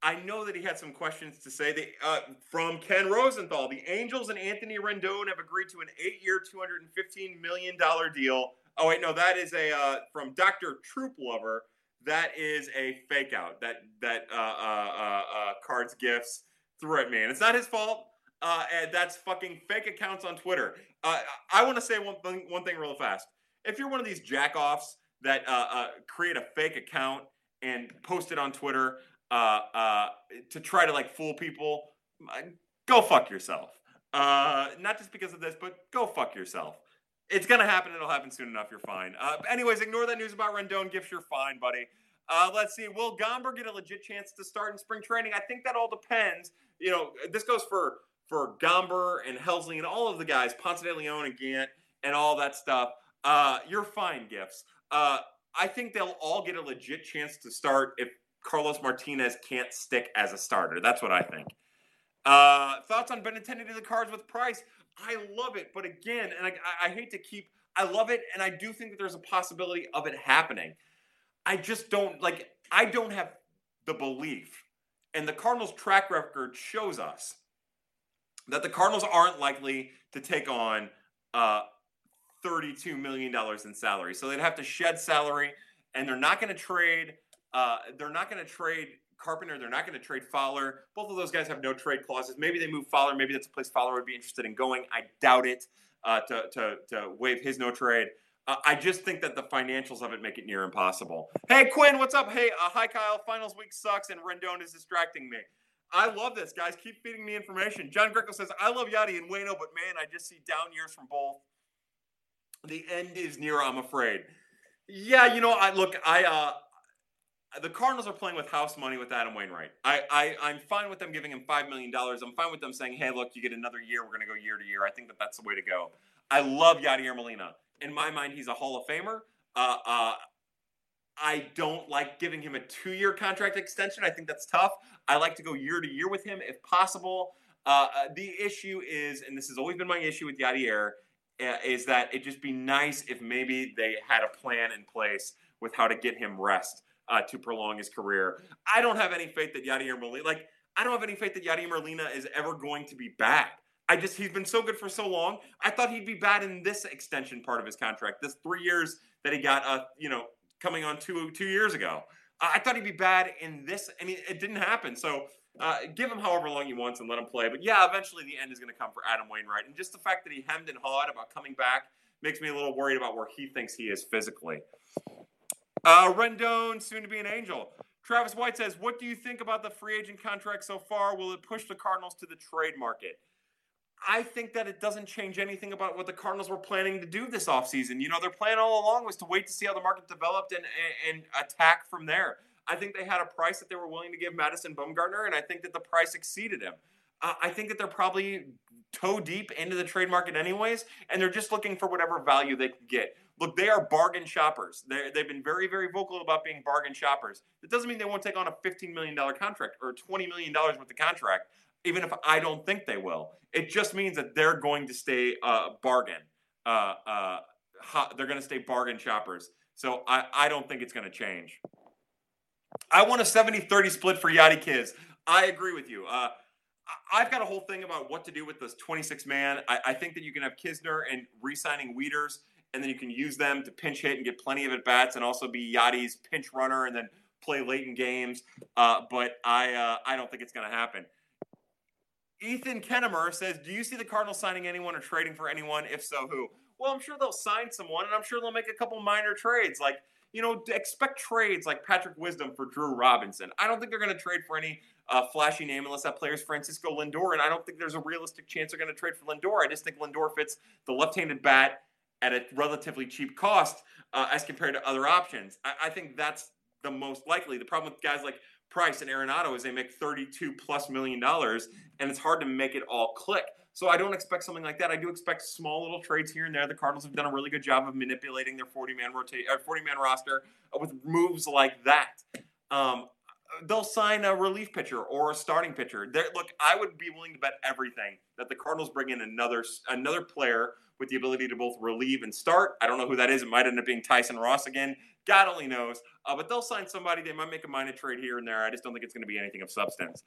I know that he had some questions to say. They, uh, from Ken Rosenthal, the Angels and Anthony Rendon have agreed to an eight-year, two hundred and fifteen million dollar deal. Oh wait, no, that is a uh, from Doctor Troop Lover. That is a fake out. That that uh, uh, uh, uh cards gifts threw at me, and it's not his fault. and that's fucking fake accounts on Twitter. I want to say one thing, one thing real fast. If you're one of these jackoffs that create a fake account and post it on Twitter uh, uh to try to like fool people, go fuck yourself. Uh, not just because of this, but go fuck yourself. It's gonna happen. It'll happen soon enough. You're fine. Uh, anyways, ignore that news about Rendon. Gifts, you're fine, buddy. let's see. Will Gomber get a legit chance to start in spring training? I think that all depends. You know, this goes for for Gomber and Helsley and all of the guys, Ponce de Leon and Gant and all that stuff. Uh, you're fine, gifts. Uh, I think they'll all get a legit chance to start if Carlos Martinez can't stick as a starter. That's what I think. Uh, thoughts on Benintendi to the Cards with Price? I love it, but again, and I, I hate to keep. I love it, and I do think that there's a possibility of it happening. I just don't like. I don't have the belief, and the Cardinals' track record shows us that the Cardinals aren't likely to take on uh, $32 million in salary. So they'd have to shed salary, and they're not going to trade. Uh, they're not going to trade Carpenter. They're not going to trade Fowler. Both of those guys have no trade clauses. Maybe they move Fowler. Maybe that's a place Fowler would be interested in going. I doubt it uh, to, to, to waive his no trade. Uh, I just think that the financials of it make it near impossible. Hey, Quinn, what's up? Hey, uh, hi, Kyle. Finals week sucks, and Rendon is distracting me. I love this, guys. Keep feeding me information. John Greco says, I love Yadi and Wayno, but man, I just see down years from both the end is near, I'm afraid. Yeah, you know, I look, I uh the Cardinals are playing with house money with Adam Wainwright. I, I I'm fine with them giving him five million dollars. I'm fine with them saying, "Hey, look, you get another year. We're going to go year to year." I think that that's the way to go. I love Yadier Molina. In my mind, he's a Hall of Famer. Uh, uh, I don't like giving him a two-year contract extension. I think that's tough. I like to go year to year with him if possible. Uh, uh the issue is, and this has always been my issue with Yadier, uh, is that it'd just be nice if maybe they had a plan in place with how to get him rest uh, to prolong his career. I don't have any faith that Yadier Molina, like, I don't have any faith that Yadier Molina is ever going to be bad. I just he's been so good for so long. I thought he'd be bad in this extension part of his contract, this three years that he got, uh, you know, coming on two two years ago. I thought he'd be bad in this, and it didn't happen. So uh, give him however long he wants and let him play. But yeah, eventually the end is going to come for Adam Wainwright, and just the fact that he hemmed and hawed about coming back makes me a little worried about where he thinks he is physically. Uh, Rendon, soon to be an angel. Travis White says, What do you think about the free agent contract so far? Will it push the Cardinals to the trade market? I think that it doesn't change anything about what the Cardinals were planning to do this offseason. You know, their plan all along was to wait to see how the market developed and, and, and attack from there. I think they had a price that they were willing to give Madison Bumgarner, and I think that the price exceeded him. Uh, I think that they're probably toe deep into the trade market anyways, and they're just looking for whatever value they can get. Look, they are bargain shoppers. they they've been very, very vocal about being bargain shoppers. That doesn't mean they won't take on a $15 million contract or $20 million worth of contract, even if I don't think they will. It just means that they're going to stay uh, bargain. Uh, uh, they're going to stay bargain shoppers. So I, I don't think it's going to change. I want a 70 30 split for Yadi Kids. I agree with you. Uh, I've got a whole thing about what to do with this 26 man. I, I think that you can have Knizner and re signing Wieters and then you can use them to pinch hit and get plenty of at bats, and also be Yadi's pinch runner, and then play late in games. Uh, but I uh, I don't think it's going to happen. Ethan Kennemer says, "Do you see the Cardinals signing anyone or trading for anyone? If so, who?" Well, I'm sure they'll sign someone, and I'm sure they'll make a couple minor trades, like you know, expect trades like Patrick Wisdom for Drew Robinson. I don't think they're going to trade for any uh, flashy name unless that player is Francisco Lindor, and I don't think there's a realistic chance they're going to trade for Lindor. I just think Lindor fits the left-handed bat at a relatively cheap cost uh, as compared to other options. I, I, think that's the most likely. The problem with guys like Price and Arenado is they make 32 plus million dollars, and it's hard to make it all click. So I don't expect something like that. I do expect small little trades here and there. The Cardinals have done a really good job of manipulating their 40 man rotate, uh, 40 man roster with moves like that. Um, they'll sign a relief pitcher or a starting pitcher. They're, look, I would be willing to bet everything that the Cardinals bring in another another player with the ability to both relieve and start. I don't know who that is. It might end up being Tyson Ross again. God only knows. Uh, but they'll sign somebody. They might make a minor trade here and there. I just don't think it's going to be anything of substance.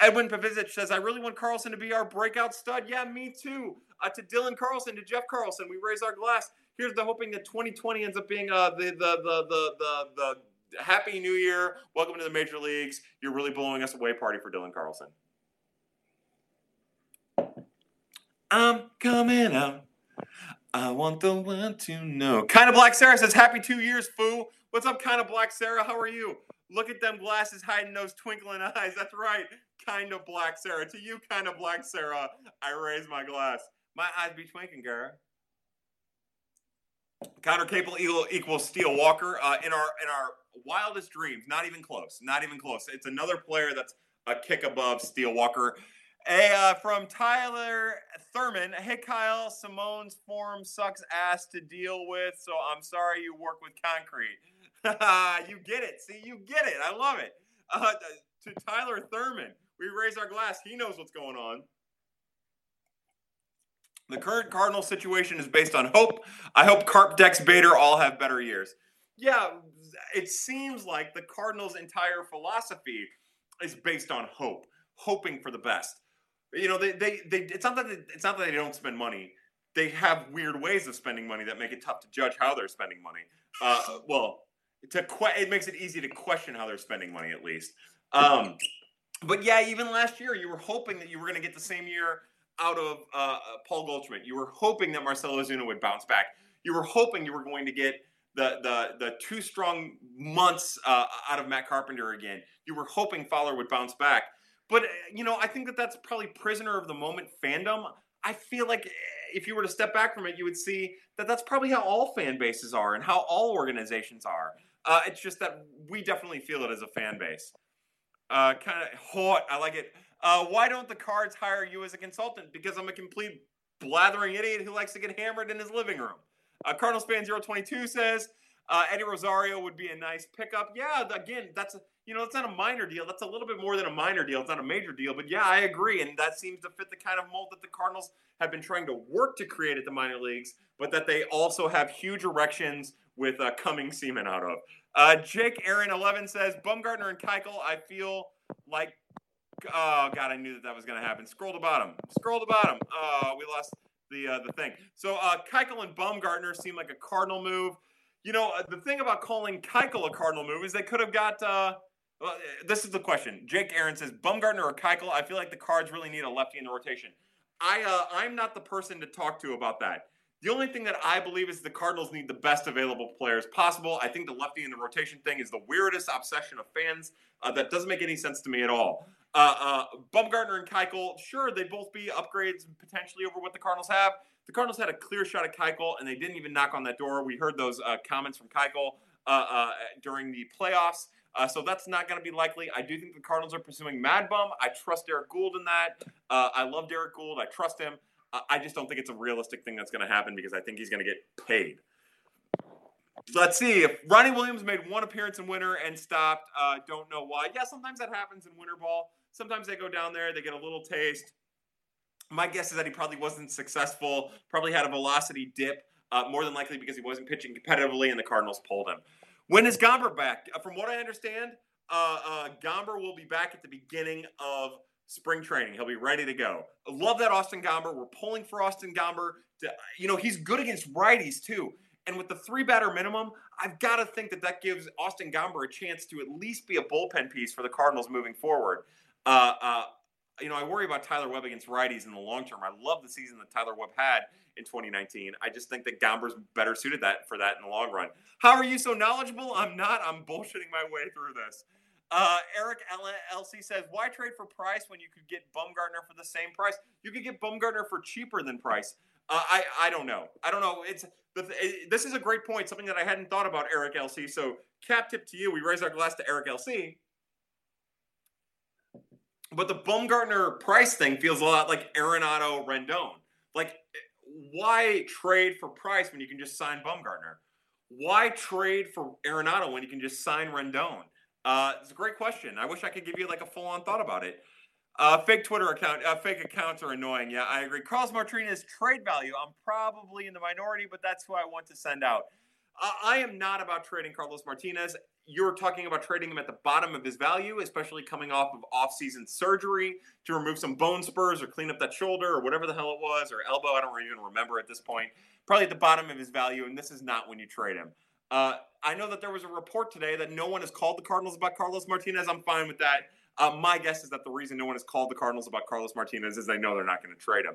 Edwin Pavizic says, I really want Carlson to be our breakout stud. Yeah, me too. Uh, to Dylan Carlson, to Jeff Carlson, we raise our glass. Here's the hoping that 2020 ends up being uh, the, the, the, the, the, the Happy New Year. Welcome to the major leagues. You're really blowing us away party for Dylan Carlson. I'm coming out. I want the world to know. Kind of Black Sarah says, Happy two years, foo. What's up, Kind of Black Sarah? How are you? Look at them glasses hiding those twinkling eyes. That's right. Kind of Black Sarah. To you, Kind of Black Sarah, I raise my glass. My eyes be twinkling, girl. Conner Capel equals Steele Walker uh, in our in our wildest dreams. Not even close. Not even close. It's another player that's a kick above Steele Walker. Hey, uh, from Tyler Thurman. Hey, Kyle. Simone's form sucks ass to deal with, so I'm sorry you work with concrete. you get it. See, you get it. I love it. Uh, to Tyler Thurman, we raise our glass. He knows what's going on. The current Cardinal situation is based on hope. I hope Carp, Dex, Bader all have better years. Yeah, it seems like the Cardinals' entire philosophy is based on hope, hoping for the best. You know, they, they, they it's not that they, it's not that they don't spend money. They have weird ways of spending money that make it tough to judge how they're spending money. Uh, well, to que- it makes it easy to question how they're spending money at least. Um, but yeah, even last year, you were hoping that you were going to get the same year out of uh, uh, Paul Goldschmidt. You were hoping that Marcell Ozuna would bounce back. You were hoping you were going to get the the the two strong months uh, out of Matt Carpenter again. You were hoping Fowler would bounce back, but uh, you know I think that that's probably prisoner of the moment fandom. I feel like eh, if you were to step back from it, you would see that that's probably how all fan bases are and how all organizations are. Uh, it's just that we definitely feel it as a fan base. Uh, kind of hot. I like it. Uh, why don't the cards hire you as a consultant? Because I'm a complete blathering idiot who likes to get hammered in his living room. Uh, Cardinals fan 022 says uh, Eddie Rosario would be a nice pickup. Yeah, again, that's you know, that's not a minor deal. That's a little bit more than a minor deal. It's not a major deal, but yeah, I agree, and that seems to fit the kind of mold that the Cardinals have been trying to work to create at the minor leagues, but that they also have huge erections with uh, coming semen out of. Uh, Jake Aaron 11 says Bumgarner and Keuchel. I feel like Oh God, I knew that that was going to happen. Scroll to bottom. Scroll to bottom. Oh, we lost the uh, the thing. So uh, Keuchel and Bumgarner seem like a Cardinal move. You know, uh, the thing about calling Keuchel a Cardinal move is they could have got. Uh, well, this is the question. Jake Aaron says Bumgarner or Keuchel. I feel like the Cards really need a lefty in the rotation. I uh, I'm not the person to talk to about that. The only thing that I believe is the Cardinals need the best available players possible. I think the lefty in the rotation thing is the weirdest obsession of fans. Uh, that doesn't make any sense to me at all. Uh, uh, Bumgarner and Keuchel, sure, they'd both be upgrades potentially over what the Cardinals have. The Cardinals had a clear shot at Keuchel, and they didn't even knock on that door. We heard those uh, comments from Keuchel uh, uh, during the playoffs. Uh, so that's not going to be likely. I do think the Cardinals are pursuing Mad Bum. I trust Derrick Goold in that. I love Derrick Goold. I trust him. I just don't think it's a realistic thing that's going to happen because I think he's going to get paid. Let's see if Ronnie Williams made one appearance in winter and stopped. Uh, don't know why. Yeah, sometimes that happens in winter ball. Sometimes they go down there, they get a little taste. My guess is that he probably wasn't successful. Probably had a velocity dip, uh, more than likely because he wasn't pitching competitively, and the Cardinals pulled him. When is Gomber back? Uh, from what I understand, uh, uh, Gomber will be back at the beginning of spring training. He'll be ready to go. Love that Austin Gomber. We're pulling for Austin Gomber. To, you know, he's good against righties too. And with the three batter minimum, I've got to think that that gives Austin Gomber a chance to at least be a bullpen piece for the Cardinals moving forward. Uh, uh, you know, I worry about Tyler Webb against righties in the long term. I love the season that Tyler Webb had in 2019. I just think that Gomber's better suited that for that in the long run. How are you so knowledgeable? I'm not. I'm bullshitting my way through this. Uh, Eric LC says, "Why trade for Price when you could get Bumgarner for the same price? You could get Bumgarner for cheaper than Price. Uh, I I don't know. I don't know. It's this is a great point. Something that I hadn't thought about, Eric LC. So cap tip to you. We raise our glass to Eric LC. But the Bumgarner Price thing feels a lot like Arenado Rendon. Like, why trade for Price when you can just sign Bumgarner? Why trade for Arenado when you can just sign Rendon? Uh, it's a great question. I wish I could give you like a full on thought about it. Uh, fake Twitter account, uh, fake accounts are annoying. Yeah, I agree. Carlos Martinez trade value. I'm probably in the minority, but that's who I want to send out. I am not about trading Carlos Martinez. You're talking about trading him at the bottom of his value, especially coming off of off-season surgery to remove some bone spurs or clean up that shoulder or whatever the hell it was or elbow. I don't even remember at this point. Probably at the bottom of his value, and this is not when you trade him. Uh, I know that there was a report today that no one has called the Cardinals about Carlos Martinez. I'm fine with that. Uh, my guess is that the reason no one has called the Cardinals about Carlos Martinez is they know they're not going to trade him.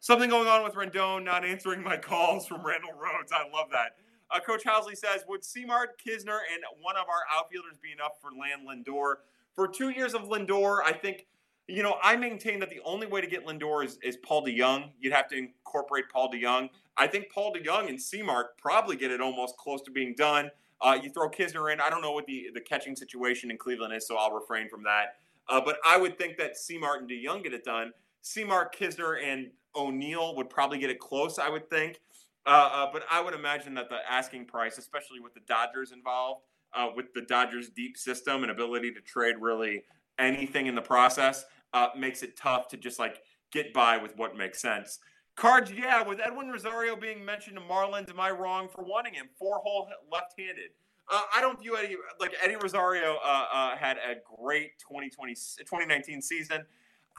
Something going on with Rendon not answering my calls from Randall Rhodes. I love that. Uh, Coach Howsley says, would Simard, Knizner, and one of our outfielders be enough for Land Lindor? For two years of Lindor, I think, you know, I maintain that the only way to get Lindor is, is Paul DeJong. You'd have to incorporate Paul DeJong. I think Paul DeJong and Simard probably get it almost close to being done. Uh, you throw Knizner in. I don't know what the, the catching situation in Cleveland is, so I'll refrain from that. Uh, but I would think that Simard and DeJong get it done. Simard, Knizner, and O'Neill would probably get it close, I would think. Uh, uh, but I would imagine that the asking price, especially with the Dodgers involved, uh, with the Dodgers' deep system and ability to trade really anything in the process, uh, makes it tough to just like get by with what makes sense. Cards, yeah, with Edwin Rosario being mentioned to Marlins, am I wrong for wanting him? Four hole left handed. Uh, I don't view Eddie like Eddie Rosario uh, uh, had a great 2020 2019 season.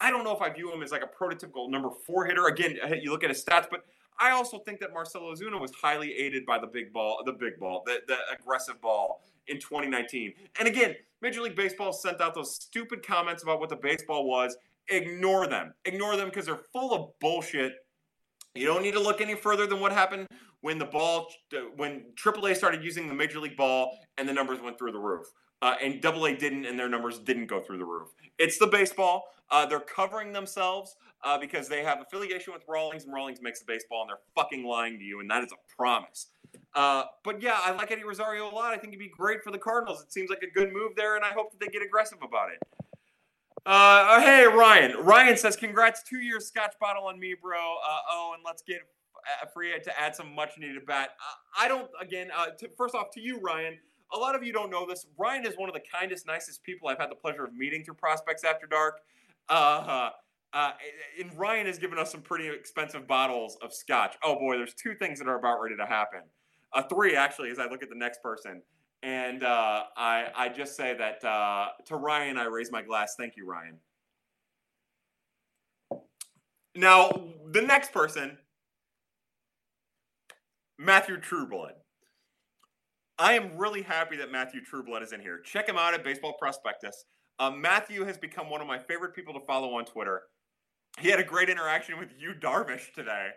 I don't know if I view him as like a prototypical number four hitter. Again, you look at his stats, but I also think that Marcell Ozuna was highly aided by the big ball, the big ball, the, the aggressive ball in 2019. And again, Major League Baseball sent out those stupid comments about what the baseball was. Ignore them. Ignore them because they're full of bullshit you don't need to look any further than what happened when the ball, when AAA started using the Major League ball and the numbers went through the roof. Uh, and AA didn't, and their numbers didn't go through the roof. It's the baseball. Uh, they're covering themselves uh, because they have affiliation with Rawlings, and Rawlings makes the baseball, and they're fucking lying to you, and that is a promise. Uh, but yeah, I like Eddie Rosario a lot. I think he'd be great for the Cardinals. It seems like a good move there, and I hope that they get aggressive about it. Uh, oh, hey, Ryan. Ryan says, congrats, two years scotch bottle on me, bro. Uh, oh, and let's get uh, free to add some much needed bat. Uh, I don't, again, to, first off, to you, Ryan, a lot of you don't know this. Ryan is one of the kindest, nicest people I've had the pleasure of meeting through Prospects After Dark. Uh, uh, and Ryan has given us some pretty expensive bottles of scotch. Oh boy, there's two things that are about ready to happen. Uh, three, actually, as I look at the next person. And uh, I, I just say that uh, to Ryan, I raise my glass. Thank you, Ryan. Now, the next person, Matthew Trueblood. I am really happy that Matthew Trueblood is in here. Check him out at Baseball Prospectus. Uh, Matthew has become one of my favorite people to follow on Twitter. He had a great interaction with Yu Darvish today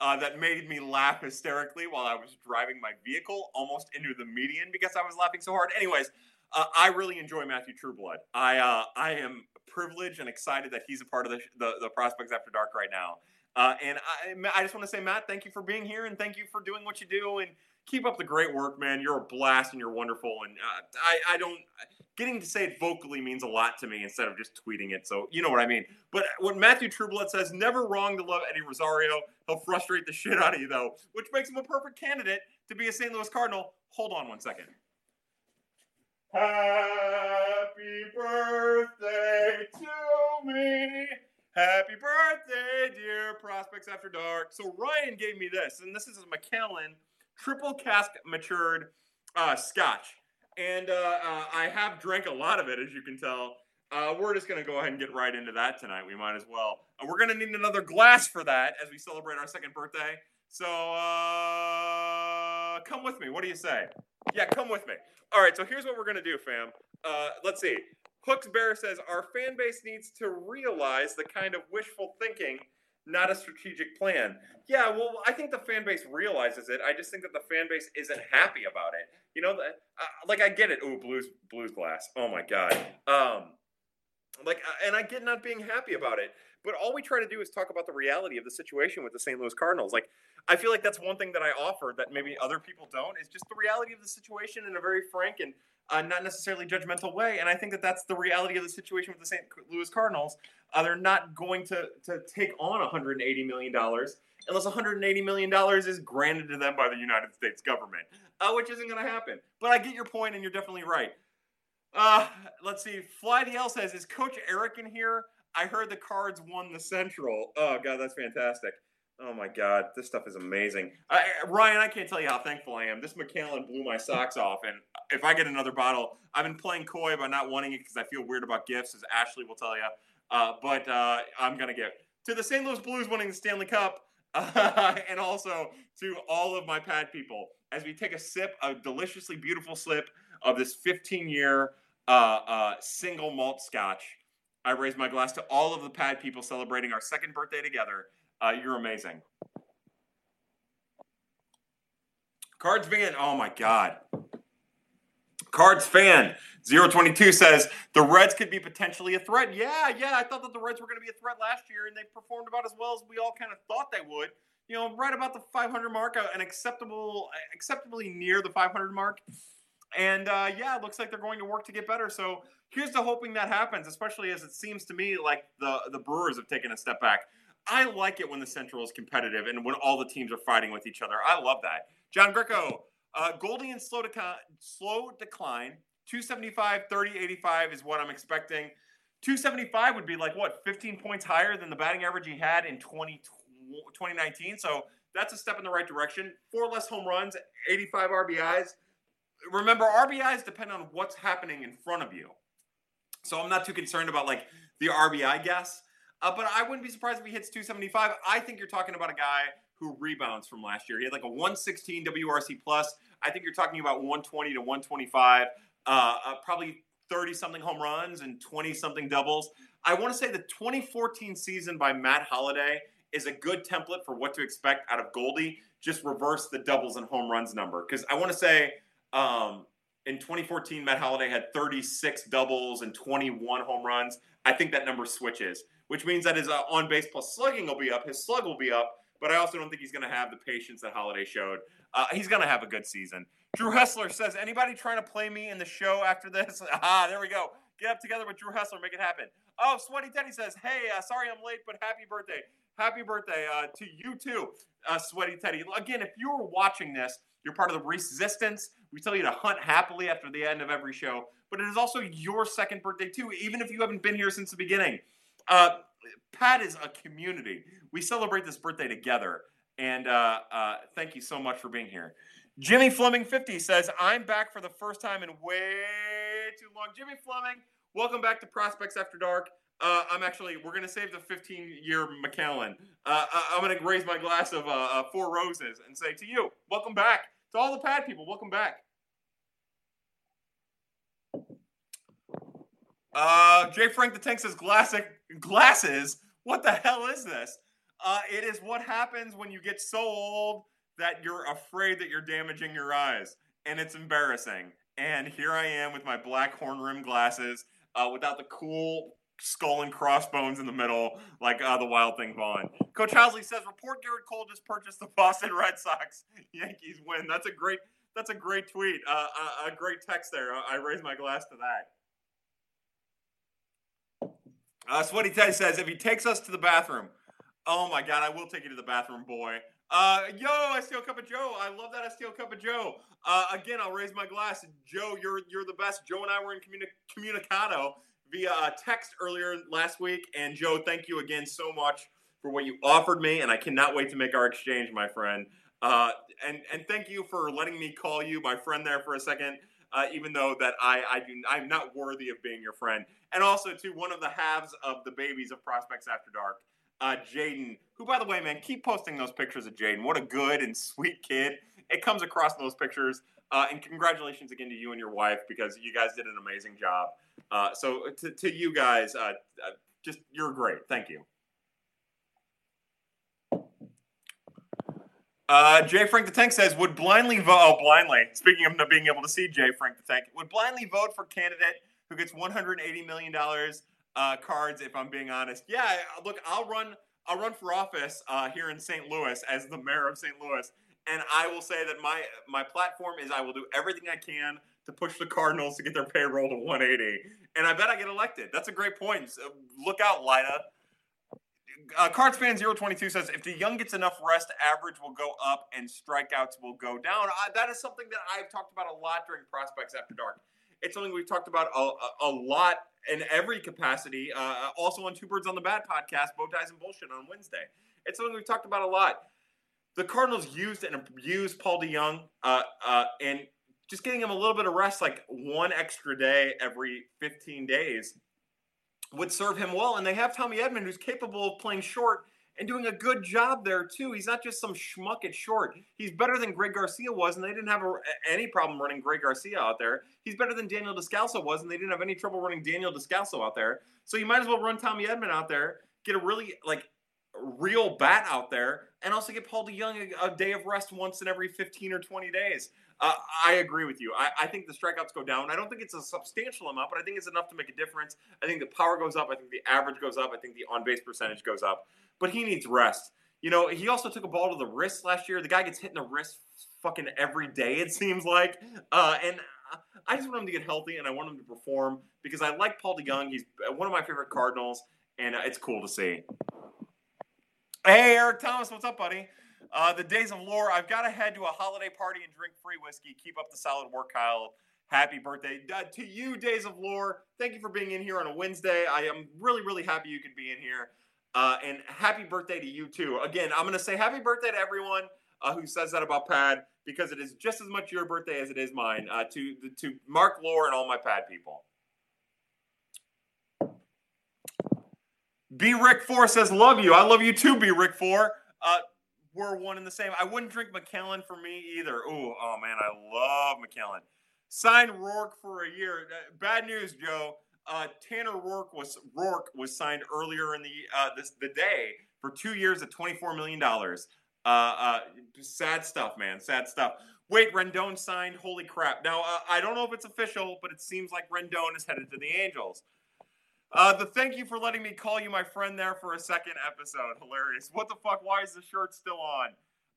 uh, that made me laugh hysterically while I was driving my vehicle almost into the median because I was laughing so hard. Anyways, uh, I really enjoy Matthew Trueblood. I uh, I am privileged and excited that he's a part of the the, the Prospects After Dark right now. Uh, and I, I just want to say, Matt, thank you for being here and thank you for doing what you do and keep up the great work, man. You're a blast and you're wonderful. And uh, I, I don't getting to say it vocally means a lot to me instead of just tweeting it. So you know what I mean. But what Matthew Trueblood says, never wrong to love Eddie Rosario. He'll frustrate the shit out of you though, which makes him a perfect candidate to be a St. Louis Cardinal. Hold on one second. Happy birthday to me. Happy birthday, dear Prospects After Dark. So Ryan gave me this, and this is a Macallan triple cask matured uh, scotch. And uh, uh, I have drank a lot of it, as you can tell. Uh, we're just going to go ahead and get right into that tonight. We might as well. Uh, we're going to need another glass for that as we celebrate our second birthday. So come with me. What do you say? Yeah, come with me. All right, so here's what we're going to do, fam. let's see. Hooks Bear says our fan base needs to realize the kind of wishful thinking, not a strategic plan. Yeah, well, I think the fan base realizes it. I just think that the fan base isn't happy about it. You know, uh, like I get it. Oh, blues, blues glass. Oh my god. Um, like, uh, and I get not being happy about it. But all we try to do is talk about the reality of the situation with the St. Louis Cardinals. Like, I feel like that's one thing that I offer that maybe other people don't is just the reality of the situation in a very frank and not necessarily judgmental way. And I think that that's the reality of the situation with the St. Louis Cardinals. Uh, they're not going to to take on 180 million dollars unless 180 million dollars is granted to them by the United States government, uh, which isn't going to happen. But I get your point, and you're definitely right. Uh, let's see. Fly DL says, "Is Coach Eric in here?" I heard the Cards won the Central. Oh God, that's fantastic. Oh my God, this stuff is amazing. I, Ryan, I can't tell you how thankful I am. This Macallan blew my socks off, and if I get another bottle, I've been playing coy by not wanting it because I feel weird about gifts, as Ashley will tell you. Uh, but uh, I'm gonna give to the St. Louis Blues winning the Stanley Cup, uh, and also to all of my pad people as we take a sip, a deliciously beautiful sip of this 15-year uh, uh, single malt Scotch. I raise my glass to all of the pad people celebrating our second birthday together uh, you're amazing. Cards fan, oh my God. Cards fan 022 says the Reds could be potentially a threat. Yeah, yeah, I thought that the Reds were going to be a threat last year, and they performed about as well as we all kind of thought they would. You know, right about the 500 mark, uh, an acceptable, acceptably near the 500 mark. And uh, yeah, it looks like they're going to work to get better. So here's to hoping that happens, especially as it seems to me like the the Brewers have taken a step back. I like it when the Central is competitive and when all the teams are fighting with each other. I love that. John Greco, uh, Goldie and slow, deca- slow decline. 275, 30, 85 is what I'm expecting. 275 would be like what, 15 points higher than the batting average he had in 20, 2019. So that's a step in the right direction. Four less home runs, 85 RBIs. Remember, RBIs depend on what's happening in front of you. So I'm not too concerned about like the RBI guess. Uh, but I wouldn't be surprised if he hits 275. I think you're talking about a guy who rebounds from last year. He had like a 116 WRC plus. I think you're talking about 120 to 125, uh, uh, probably 30 something home runs and 20 something doubles. I want to say the 2014 season by Matt Holliday is a good template for what to expect out of Goldie. Just reverse the doubles and home runs number because I want to say um, in 2014 Matt Holliday had 36 doubles and 21 home runs. I think that number switches which means that his uh, on base plus slugging will be up. His slug will be up, but I also don't think he's going to have the patience that Holliday showed. Uh, he's going to have a good season. Drew Hessler says, anybody trying to play me in the show after this? ah, there we go. Get up together with Drew Hessler, make it happen. Oh, Sweaty Teddy says, hey, uh, sorry I'm late, but happy birthday. Happy birthday uh, to you too, uh, Sweaty Teddy. Again, if you were watching this, you're part of the resistance. We tell you to hunt happily after the end of every show, but it is also your second birthday too, even if you haven't been here since the beginning. Uh, Pat is a community. We celebrate this birthday together. And uh, uh, thank you so much for being here. Jimmy Fleming 50 says, I'm back for the first time in way too long. Jimmy Fleming, welcome back to Prospects After Dark. Uh, I'm actually we're gonna save the 15 year Macallan. Uh, I'm gonna raise my glass of uh, uh, four roses and say to you, welcome back. To all the pad people, welcome back. Uh, Jay Frank the Tank says glasses. What the hell is this? Uh, it is what happens when you get so old that you're afraid that you're damaging your eyes, and it's embarrassing. And here I am with my black horn rim glasses, uh, without the cool skull and crossbones in the middle, like uh, the Wild Thing Vaughn. Coach Howsley says, "Report Gerrit Cole just purchased the Boston Red Sox. Yankees win." That's a great. That's a great tweet. Uh, a, a, great text there. I, I raise my glass to that. Uh, Sweaty Ted says, "If he takes us to the bathroom, oh my God, I will take you to the bathroom, boy." Uh, yo, I steal a cup of Joe. I love that I steal a cup of Joe. Uh, again, I'll raise my glass. Joe, you're you're the best. Joe and I were in communi- communicado via uh, text earlier last week. And Joe, thank you again so much for what you offered me, and I cannot wait to make our exchange, my friend. Uh, and and thank you for letting me call you my friend there for a second, uh, even though that I I do I'm not worthy of being your friend. And also to one of the halves of the babies of Prospects After Dark, uh, Jaden, who by the way, man, keep posting those pictures of Jaden. What a good and sweet kid. It comes across in those pictures. Uh, and congratulations again to you and your wife because you guys did an amazing job. Uh, so to, to you guys, uh, uh just you're great. Thank you. Uh, Jay Frank the Tank says, would blindly vote, oh, blindly, speaking of not being able to see Jay Frank the Tank, would blindly vote for candidate who gets $180 million uh, cards, if I'm being honest. Yeah, look, I'll run, I'll run for office here in St. Louis as the mayor of St. Louis and I will say that my my platform is I will do everything I can to push the Cardinals to get their payroll to 180, and I bet I get elected. That's a great point. Look out, Lyda. Uh, Cards fan 022 says if DeJong gets enough rest, average will go up and strikeouts will go down. That is something that I've talked about a lot during Prospects After Dark. It's something we've talked about a, a, a lot in every capacity. Uh, also on Two Birds on the Bat podcast, Bow Ties and Bullshit on Wednesday. It's something we've talked about a lot the Cardinals used and abused Paul DeJong, uh, uh, and just getting him a little bit of rest, like one extra day every 15 days, would serve him well. And they have Tommy Edman, who's capable of playing short and doing a good job there too. He's not just some schmuck at short. He's better than Greg Garcia was, and they didn't have a, any problem running Greg Garcia out there. He's better than Daniel Descalso was, and they didn't have any trouble running Daniel Descalso out there. So you might as well run Tommy Edman out there, get a really like real bat out there and also get Paul DeJong a, a day of rest once in every 15 or 20 days. Uh, I agree with you. I, I, think the strikeouts go down. I don't think it's a substantial amount, but I think it's enough to make a difference. I think the power goes up. I think the average goes up. I think the on base percentage goes up. But he needs rest. You know, he also took a ball to the wrist last year. The guy gets hit in the wrist fucking every day, it seems like. Uh, and I just want him to get healthy and I want him to perform because I like Paul DeJong. He's one of my favorite Cardinals, and uh, it's cool to see. Hey, Eric Thomas, what's up, buddy? Uh, the days of lore. I've got to head to a holiday party and drink free whiskey. Keep up the solid work, Kyle. Happy birthday uh, to you, Days of Lore. Thank you for being in here on a Wednesday. I am really, really happy you could be in here. Uh, and happy birthday to you, too. Again, I'm going to say happy birthday to everyone uh, who says that about Pad because it is just as much your birthday as it is mine. Uh, to, to Mark Lore and all my Pad people. B Rick Four says, "Love you. I love you too, B Rick Four. Uh, we're one and the same. I wouldn't drink Macallan for me either. Ooh, oh man, I love Macallan. Signed Roark for a year. Uh, bad news, Joe. Uh, Tanner Roark was Roark was signed earlier in the uh, this the day for two years at twenty four million dollars. Uh, uh, sad stuff, man. Sad stuff. Wait, Rendon signed. Holy crap! Now uh, I don't know if it's official, but it seems like Rendon is headed to the Angels. Uh, the thank you for letting me call you my friend there for a second episode. Hilarious. What the fuck? Why is the shirt still on?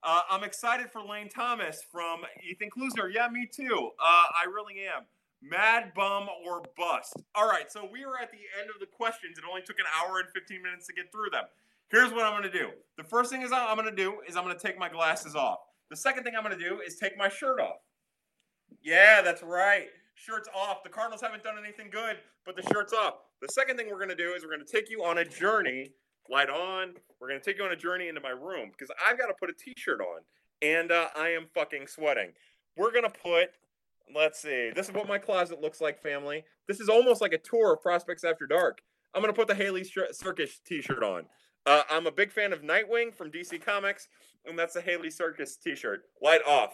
Uh, I'm excited for Lane Thomas from Ethan Klusner. Yeah, me too. Uh, I really am. Mad bum or bust. All right, so we are at the end of the questions. It only took an hour and 15 minutes to get through them. Here's what I'm going to do. The first thing is I'm going to do is I'm going to take my glasses off. The second thing I'm going to do is take my shirt off. Yeah, that's right. Shirt's off. The Cardinals haven't done anything good, but the shirt's off. The second thing we're going to do is we're going to take you on a journey. Light on. We're going to take you on a journey into my room because I've got to put a t-shirt on, and uh, I am fucking sweating. We're going to put. Let's see. This is what my closet looks like, family. This is almost like a tour of Prospects After Dark. I'm gonna put the Haley Circus T-shirt on. Uh, I'm a big fan of Nightwing from DC Comics, and that's the Haley Circus T-shirt. Light off.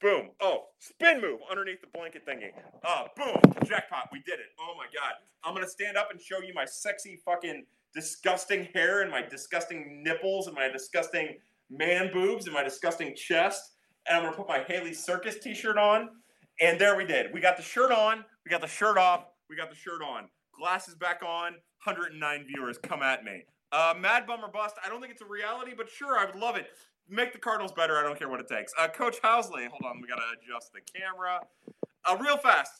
Boom. Oh, spin move underneath the blanket thingy. Uh, boom. Jackpot. We did it. Oh my god. I'm gonna stand up and show you my sexy fucking disgusting hair and my disgusting nipples and my disgusting man boobs and my disgusting chest. And I'm gonna put my Haley Circus T-shirt on. And there we did. We got the shirt on. We got the shirt off. We got the shirt on. Glasses back on. 109 viewers. Come at me. Uh, Mad Bummer Bust. I don't think it's a reality, but sure, I would love it make the Cardinals better. I don't care what it takes. Uh, Coach Howsley, hold on, we gotta adjust the camera. Uh, real fast.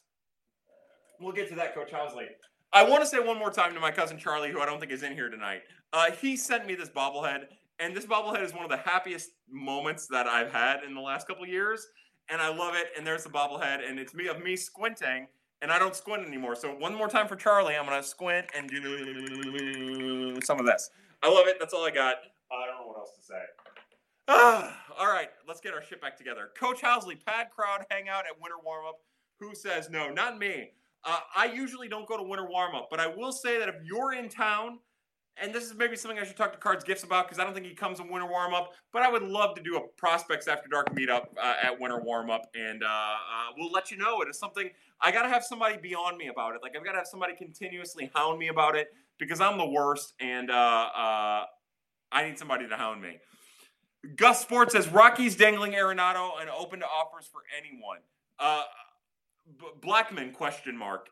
We'll get to that, Coach Howsley. I want to say one more time to my cousin Charlie, who I don't think is in here tonight. Uh, he sent me this bobblehead, and this bobblehead is one of the happiest moments that I've had in the last couple years, and I love it. And there's the bobblehead, and it's me of me squinting, and I don't squint anymore. So one more time for Charlie, I'm gonna squint and do some of this. I love it. That's all I got. I don't know what else to say. Ah, all right, let's get our shit back together. Coach Howsley, pad crowd hangout at winter warm up. Who says no? Not me. Uh, I usually don't go to winter warm up, but I will say that if you're in town, and this is maybe something I should talk to Cards Gifts about because I don't think he comes in winter warm up, but I would love to do a prospects after dark meetup uh, at winter warm up, and uh, uh, we'll let you know. It is something I got to have somebody be on me about it. Like I've got to have somebody continuously hound me about it because I'm the worst, and uh, uh, I need somebody to hound me. Gus Sports says Rockies dangling Arenado and open to offers for anyone. Uh, B- Blackmon question mark.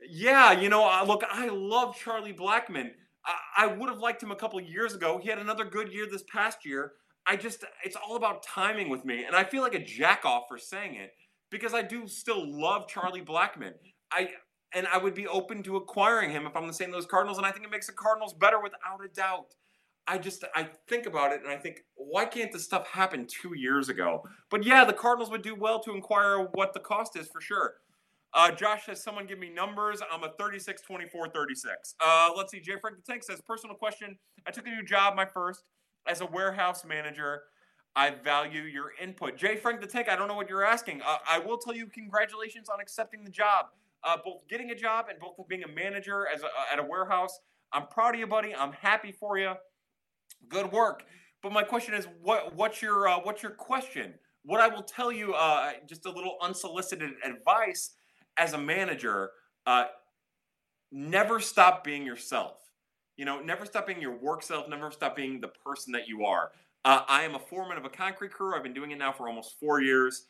Yeah, you know, uh, look, I love Charlie Blackmon. I, I would have liked him a couple years ago. He had another good year this past year. I just, it's all about timing with me, and I feel like a jack off for saying it because I do still love Charlie Blackmon. I and I would be open to acquiring him if I'm the St. Louis Cardinals, and I think it makes the Cardinals better without a doubt. I just I think about it and I think why can't this stuff happen two years ago? But yeah, the Cardinals would do well to inquire what the cost is for sure. Uh, Josh says, someone give me numbers. I'm a 36, 24, 36. Uh, let's see. Jay Frank the Tank says, personal question. I took a new job, my first, as a warehouse manager. I value your input. Jay Frank the Tank, I don't know what you're asking. Uh, I will tell you, congratulations on accepting the job. Uh, both getting a job and both being a manager as a, at a warehouse. I'm proud of you, buddy. I'm happy for you. Good work. But my question is, what what's your uh, what's your question? What I will tell you, uh, just a little unsolicited advice as a manager: uh, never stop being yourself. You know, never stop being your work self. Never stop being the person that you are. Uh, I am a foreman of a concrete crew. I've been doing it now for almost four years,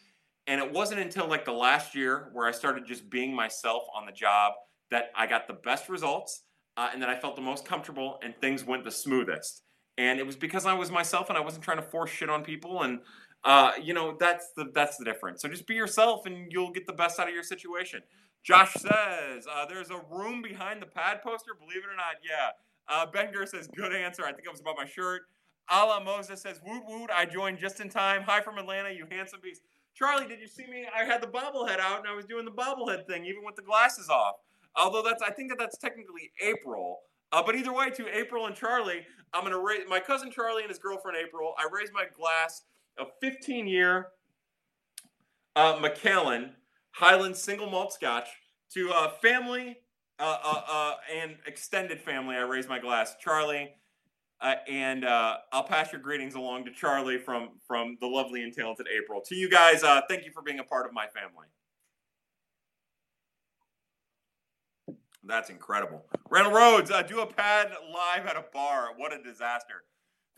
and it wasn't until like the last year where I started just being myself on the job that I got the best results uh, and that I felt the most comfortable, and things went the smoothest and it was because I was myself and I wasn't trying to force shit on people and uh, you know that's the that's the difference. So just be yourself and you'll get the best out of your situation. Josh says uh, there's a room behind the pad poster. Believe it or not, yeah. Uh, says good answer. I think it was about my shirt. Ala Moses says woot woot. I joined just in time. Hi from Atlanta, you handsome beast. Charlie, did you see me? I had the bobblehead out and I was doing the bobblehead thing, even with the glasses off. Although that's I think that that's technically April. Uh, but either way, to April and Charlie, I'm gonna raise my cousin Charlie and his girlfriend April. I raise my glass of 15 year uh, Macallan Highland single malt Scotch to uh, family uh, uh, uh, and extended family. I raise my glass, Charlie, uh, and I'll pass your greetings along to Charlie from from the lovely and talented April. To you guys, thank you for being a part of my family. That's incredible. Randall Rhodes, uh, do a pad live at a bar. What a disaster.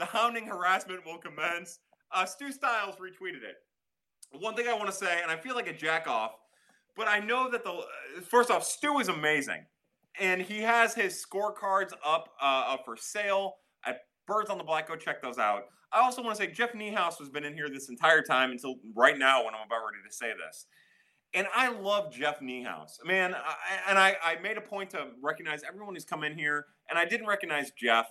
The hounding harassment will commence. Uh, Stu Styles retweeted it. One thing I want to say, and I feel like a jack off, but I know that the first off, Stu is amazing, and he has his scorecards up uh, up for sale at Birds on the Black. Go check those out. I also want to say Jeff Niehaus has been in here this entire time until right now when I'm about ready to say this. And I love Jeff Niehaus, man. I, and I, I made a point to recognize everyone who's come in here, and I didn't recognize Jeff.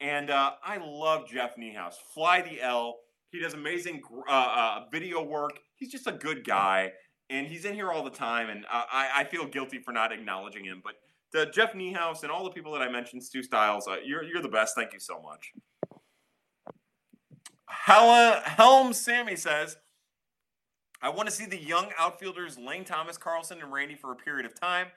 And uh, I love Jeff Niehaus. Fly the L. He does amazing uh, uh, video work. He's just a good guy, and he's in here all the time. And I, I feel guilty for not acknowledging him. But to Jeff Niehaus and all the people that I mentioned, Stu Styles, uh, you're you're the best. Thank you so much. Helm Sammy says, I want to see the young outfielders Lane Thomas, Carlson, and Randy for a period of time.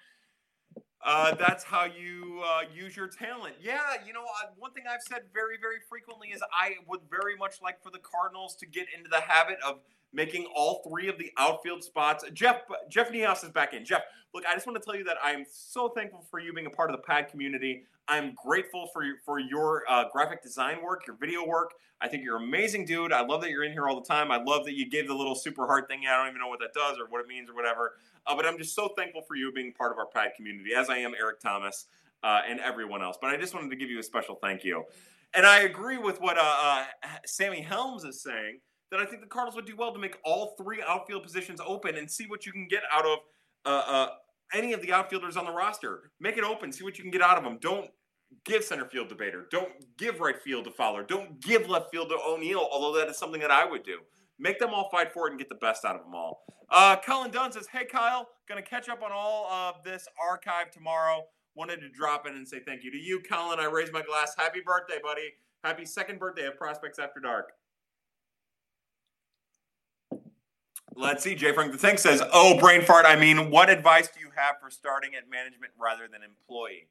Uh, that's how you uh, use your talent. Yeah, you know, uh, one thing I've said very, very frequently is I would very much like for the Cardinals to get into the habit of making all three of the outfield spots. Jeff Jeff Niehaus is back in. Jeff, look, I just want to tell you that I am so thankful for you being a part of the Pad community. I'm grateful for your, for your uh, graphic design work, your video work. I think you're amazing dude. I love that you're in here all the time. I love that you gave the little super hard thing. I don't even know what that does or what it means or whatever. Uh, but I'm just so thankful for you being part of our Pad community, as I am Eric Thomas uh, and everyone else. But I just wanted to give you a special thank you. And I agree with what uh, uh, Sammy Helms is saying that I think the Cardinals would do well to make all three outfield positions open and see what you can get out of uh, any of the outfielders on the roster. Make it open, see what you can get out of them. Don't give center field to Bader. Don't give right field to Fowler. Don't give left field to O'Neill, although that is something that I would do. Make them all fight for it and get the best out of them all. Uh, Colin Dunn says, Hey, Kyle, going to catch up on all of this archive tomorrow. Wanted to drop in and say thank you to you, Colin. I raise my glass. Happy birthday, buddy. Happy second birthday of Prospects After Dark. Let's see. Jay Frank the Think says, "Oh, brain fart. I mean, what advice do you have for starting at management rather than employee?"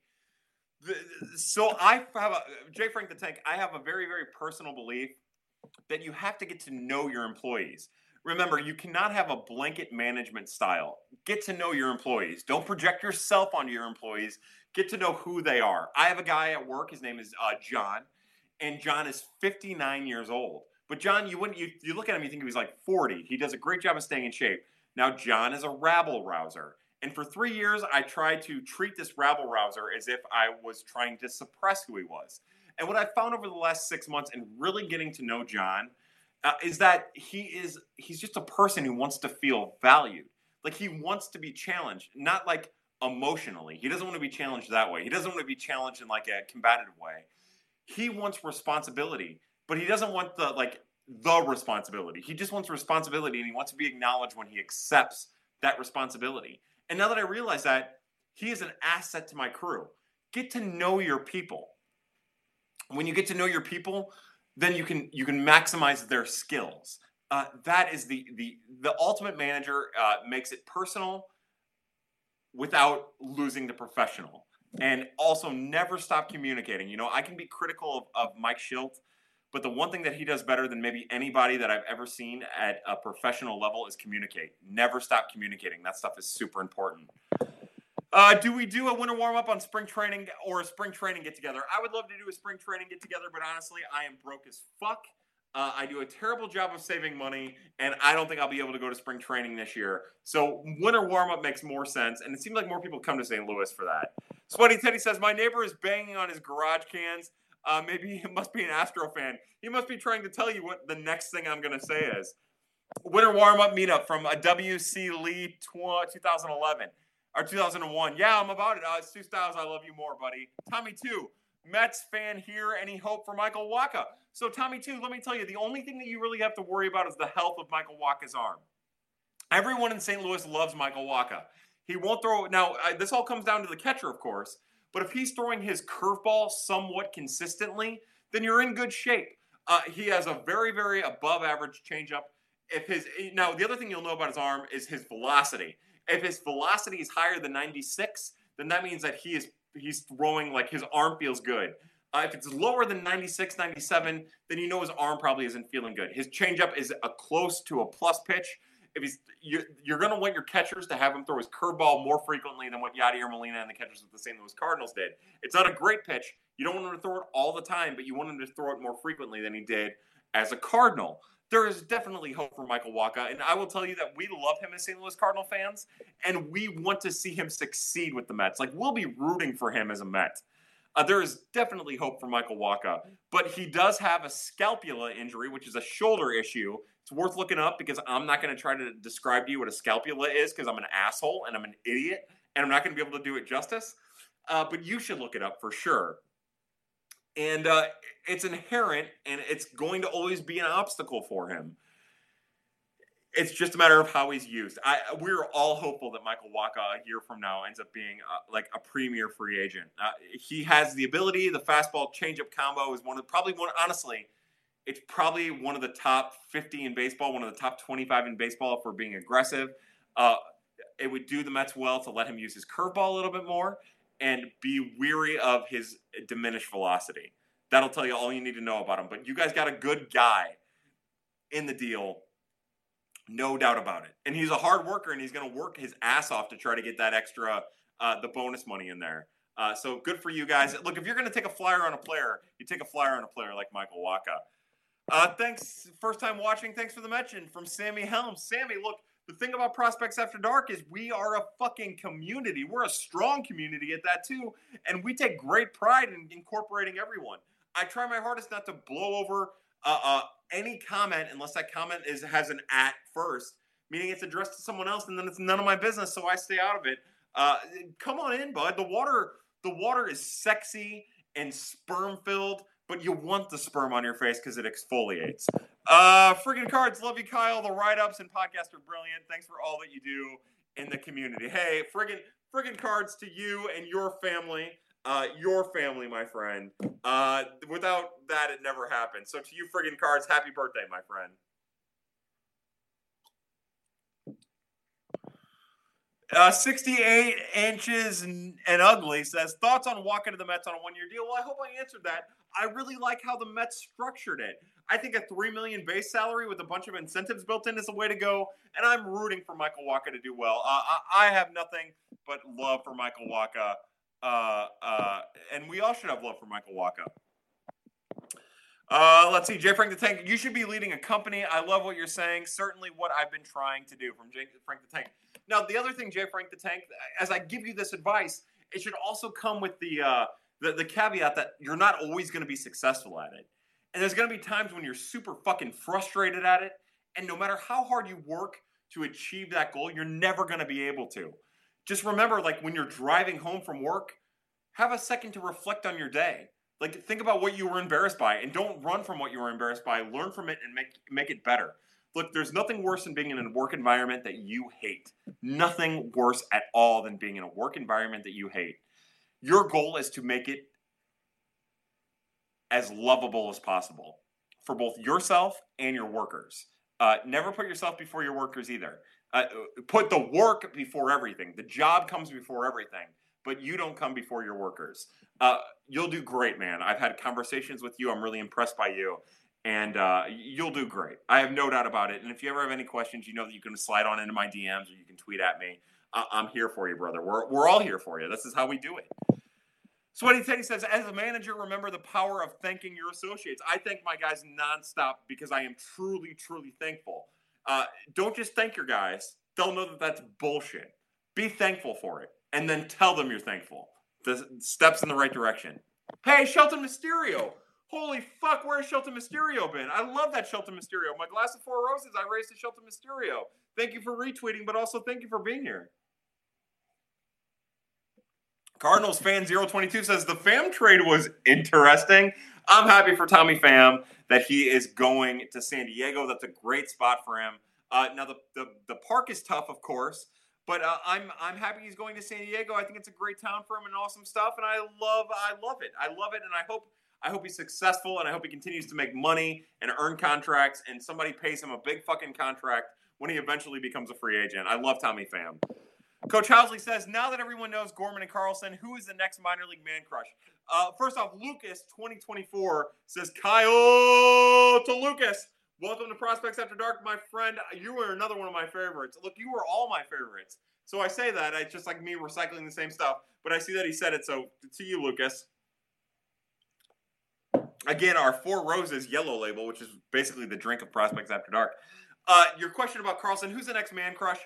so I have a Jay Frank the Tank. I have a very very personal belief that you have to get to know your employees. Remember, you cannot have a blanket management style. Get to know your employees. Don't project yourself onto your employees. Get to know who they are. I have a guy at work. His name is uh, John, and John is 59 years old. But John, you wouldn't you, you look at him, you think he was like 40. He does a great job of staying in shape. Now, John is a rabble rouser. And for three years, I tried to treat this rabble rouser as if I was trying to suppress who he was. And what I found over the last six months and really getting to know John uh, is that he is he's just a person who wants to feel valued. Like he wants to be challenged, not like emotionally. He doesn't want to be challenged that way. He doesn't want to be challenged in like a combative way. He wants responsibility, but he doesn't want the like the responsibility. He just wants responsibility and he wants to be acknowledged when he accepts that responsibility. And now that I realize that, he is an asset to my crew. Get to know your people. When you get to know your people, then you can you can maximize their skills. Uh, that is the the the ultimate manager uh, makes it personal without losing the professional, and also never stop communicating. You know, I can be critical of, of Mike Shildt, but the one thing that he does better than maybe anybody that I've ever seen at a professional level is communicate. Never stop communicating. That stuff is super important. Uh, do we do a winter warm up on spring training or a spring training get together? I would love to do a spring training get together, but honestly, I am broke as fuck. Uh, I do a terrible job of saving money, and I don't think I'll be able to go to spring training this year. So winter warm up makes more sense, and it seems like more people come to St. Louis for that. Sweaty Teddy says my neighbor is banging on his garage cans. Uh, maybe he must be an Astro fan. He must be trying to tell you what the next thing I'm going to say is. Winter warm up meetup from a WC Lee 2011 or 2001. Yeah, I'm about it. Uh, Stu Styles, I love you more, buddy. Tommy two, Mets fan here. Any hope for Michael Wacha? So Tommy two, let me tell you, the only thing that you really have to worry about is the health of Michael Wacha's arm. Everyone in St. Louis loves Michael Wacha. He won't throw. Now I, this all comes down to the catcher, of course. But if he's throwing his curveball somewhat consistently, then you're in good shape. Uh, he has a very, very above average changeup. If his now the other thing you'll know about his arm is his velocity. If his velocity is higher than 96, then that means that he is he's throwing like his arm feels good. Uh, if it's lower than 96, 97, then you know his arm probably isn't feeling good. His changeup is a close to a plus pitch. If he's you're, you're going to want your catchers to have him throw his curveball more frequently than what Yadier Molina and the catchers of the St. Louis Cardinals did. It's not a great pitch. You don't want him to throw it all the time, but you want him to throw it more frequently than he did as a Cardinal there is definitely hope for Michael Wacha. And I will tell you that we love him as St. Louis Cardinal fans, and we want to see him succeed with the Mets. Like, we'll be rooting for him as a Met. Uh, there is definitely hope for Michael Wacha, but he does have a scapula injury, which is a shoulder issue. It's worth looking up because I'm not going to try to describe to you what a scapula is because I'm an asshole and I'm an idiot and I'm not going to be able to do it justice. Uh, but you should look it up for sure and uh, it's inherent and it's going to always be an obstacle for him. It's just a matter of how he's used. I, we're all hopeful that Michael Wacha a year from now ends up being uh, like a premier free agent. Uh, he has the ability. The fastball changeup combo is one of probably one. Honestly, it's probably one of the top 50 in baseball, one of the top 25 in baseball for being aggressive. Uh, it would do the Mets well to let him use his curveball a little bit more and be weary of his diminished velocity. That'll tell you all you need to know about him. But you guys got a good guy in the deal, no doubt about it. And he's a hard worker, and he's going to work his ass off to try to get that extra, uh, the bonus money in there. Uh, so good for you guys. Look, if you're going to take a flyer on a player, you take a flyer on a player like Michael Wacha. Uh, thanks, first time watching. Thanks for the mention from Sammy Helms. Sammy, look, the thing about Prospects After Dark is we are a fucking community. We're a strong community at that too, and we take great pride in incorporating everyone. I try my hardest not to blow over uh, uh, any comment unless that comment is has an at first, meaning it's addressed to someone else, and then it's none of my business, so I stay out of it. Uh, come on in, bud. The water, the water is sexy and sperm filled, but you want the sperm on your face because it exfoliates. Uh, friggin' cards, love you, Kyle. The write ups and podcast are brilliant. Thanks for all that you do in the community. Hey, friggin' friggin' cards to you and your family. Uh, your family, my friend. Uh, without that, it never happened. So to you, friggin' cards, happy birthday, my friend. Uh, 68 inches and, ugly says thoughts on Wacha to the Mets on a one-year deal. Well, I hope I answered that. I really like how the Mets structured it. I think a three million base salary with a bunch of incentives built in is the way to go, and I'm rooting for Michael Wacha to do well. Uh, I, I, have nothing but love for Michael Wacha, uh, uh, and we all should have love for Michael Wacha. Uh, let's see, Jay Frank the Tank. You should be leading a company. I love what you're saying. Certainly, what I've been trying to do from Jay Frank the Tank. Now, the other thing, Jay Frank the Tank, as I give you this advice, it should also come with the uh, the, the caveat that you're not always going to be successful at it, and there's going to be times when you're super fucking frustrated at it, and no matter how hard you work to achieve that goal, you're never going to be able to. Just remember, like when you're driving home from work, have a second to reflect on your day. Like think about what you were embarrassed by, and don't run from what you were embarrassed by. Learn from it and make make it better. Look, there's nothing worse than being in a work environment that you hate. Nothing worse at all than being in a work environment that you hate. Your goal is to make it as lovable as possible for both yourself and your workers. Uh, never put yourself before your workers either. Uh, put the work before everything. The job comes before everything, but you don't come before your workers. Uh, you'll do great, man. I've had conversations with you. I'm really impressed by you and uh, you'll do great. I have no doubt about it. And if you ever have any questions, you know that you can slide on into my DMs or you can tweet at me. I- am here for you, brother. We're, we're all here for you. This is how we do it. Sweaty Teddy says, as a manager, remember the power of thanking your associates. I thank my guys nonstop because I am truly, truly thankful. Uh, don't just thank your guys. They'll know that that's bullshit. Be thankful for it and then tell them you're thankful. The steps in the right direction. Hey, Shelton Mysterio, Holy fuck, where's Shelton Mysterio been? I love that Shelton Mysterio. My glass of four roses, I raised to Shelton Mysterio. Thank you for retweeting, but also thank you for being here. Cardinals fan 022 says the Pham trade was interesting. I'm happy for Tommy Pham that he is going to San Diego. That's a great spot for him. Uh, now the, the the park is tough, of course, but uh, I'm I'm happy he's going to San Diego. I think it's a great town for him and awesome stuff, and I love I love it. I love it, and I hope I hope he's successful and I hope he continues to make money and earn contracts and somebody pays him a big fucking contract when he eventually becomes a free agent. I love Tommy Pham. Coach Howsley says, now that everyone knows Gorman and Carlson, who is the next minor league man crush? Uh, first off, Lucas 2024 says, Kyle to Lucas. Welcome to Prospects After Dark, my friend. You were another one of my favorites. Look, you were all my favorites. So I say that. It's just like me recycling the same stuff. But I see that he said it. So to you, Lucas again, our Four Roses yellow label, which is basically the drink of Prospects After Dark. Uh, your question about Carlson, who's the next man crush?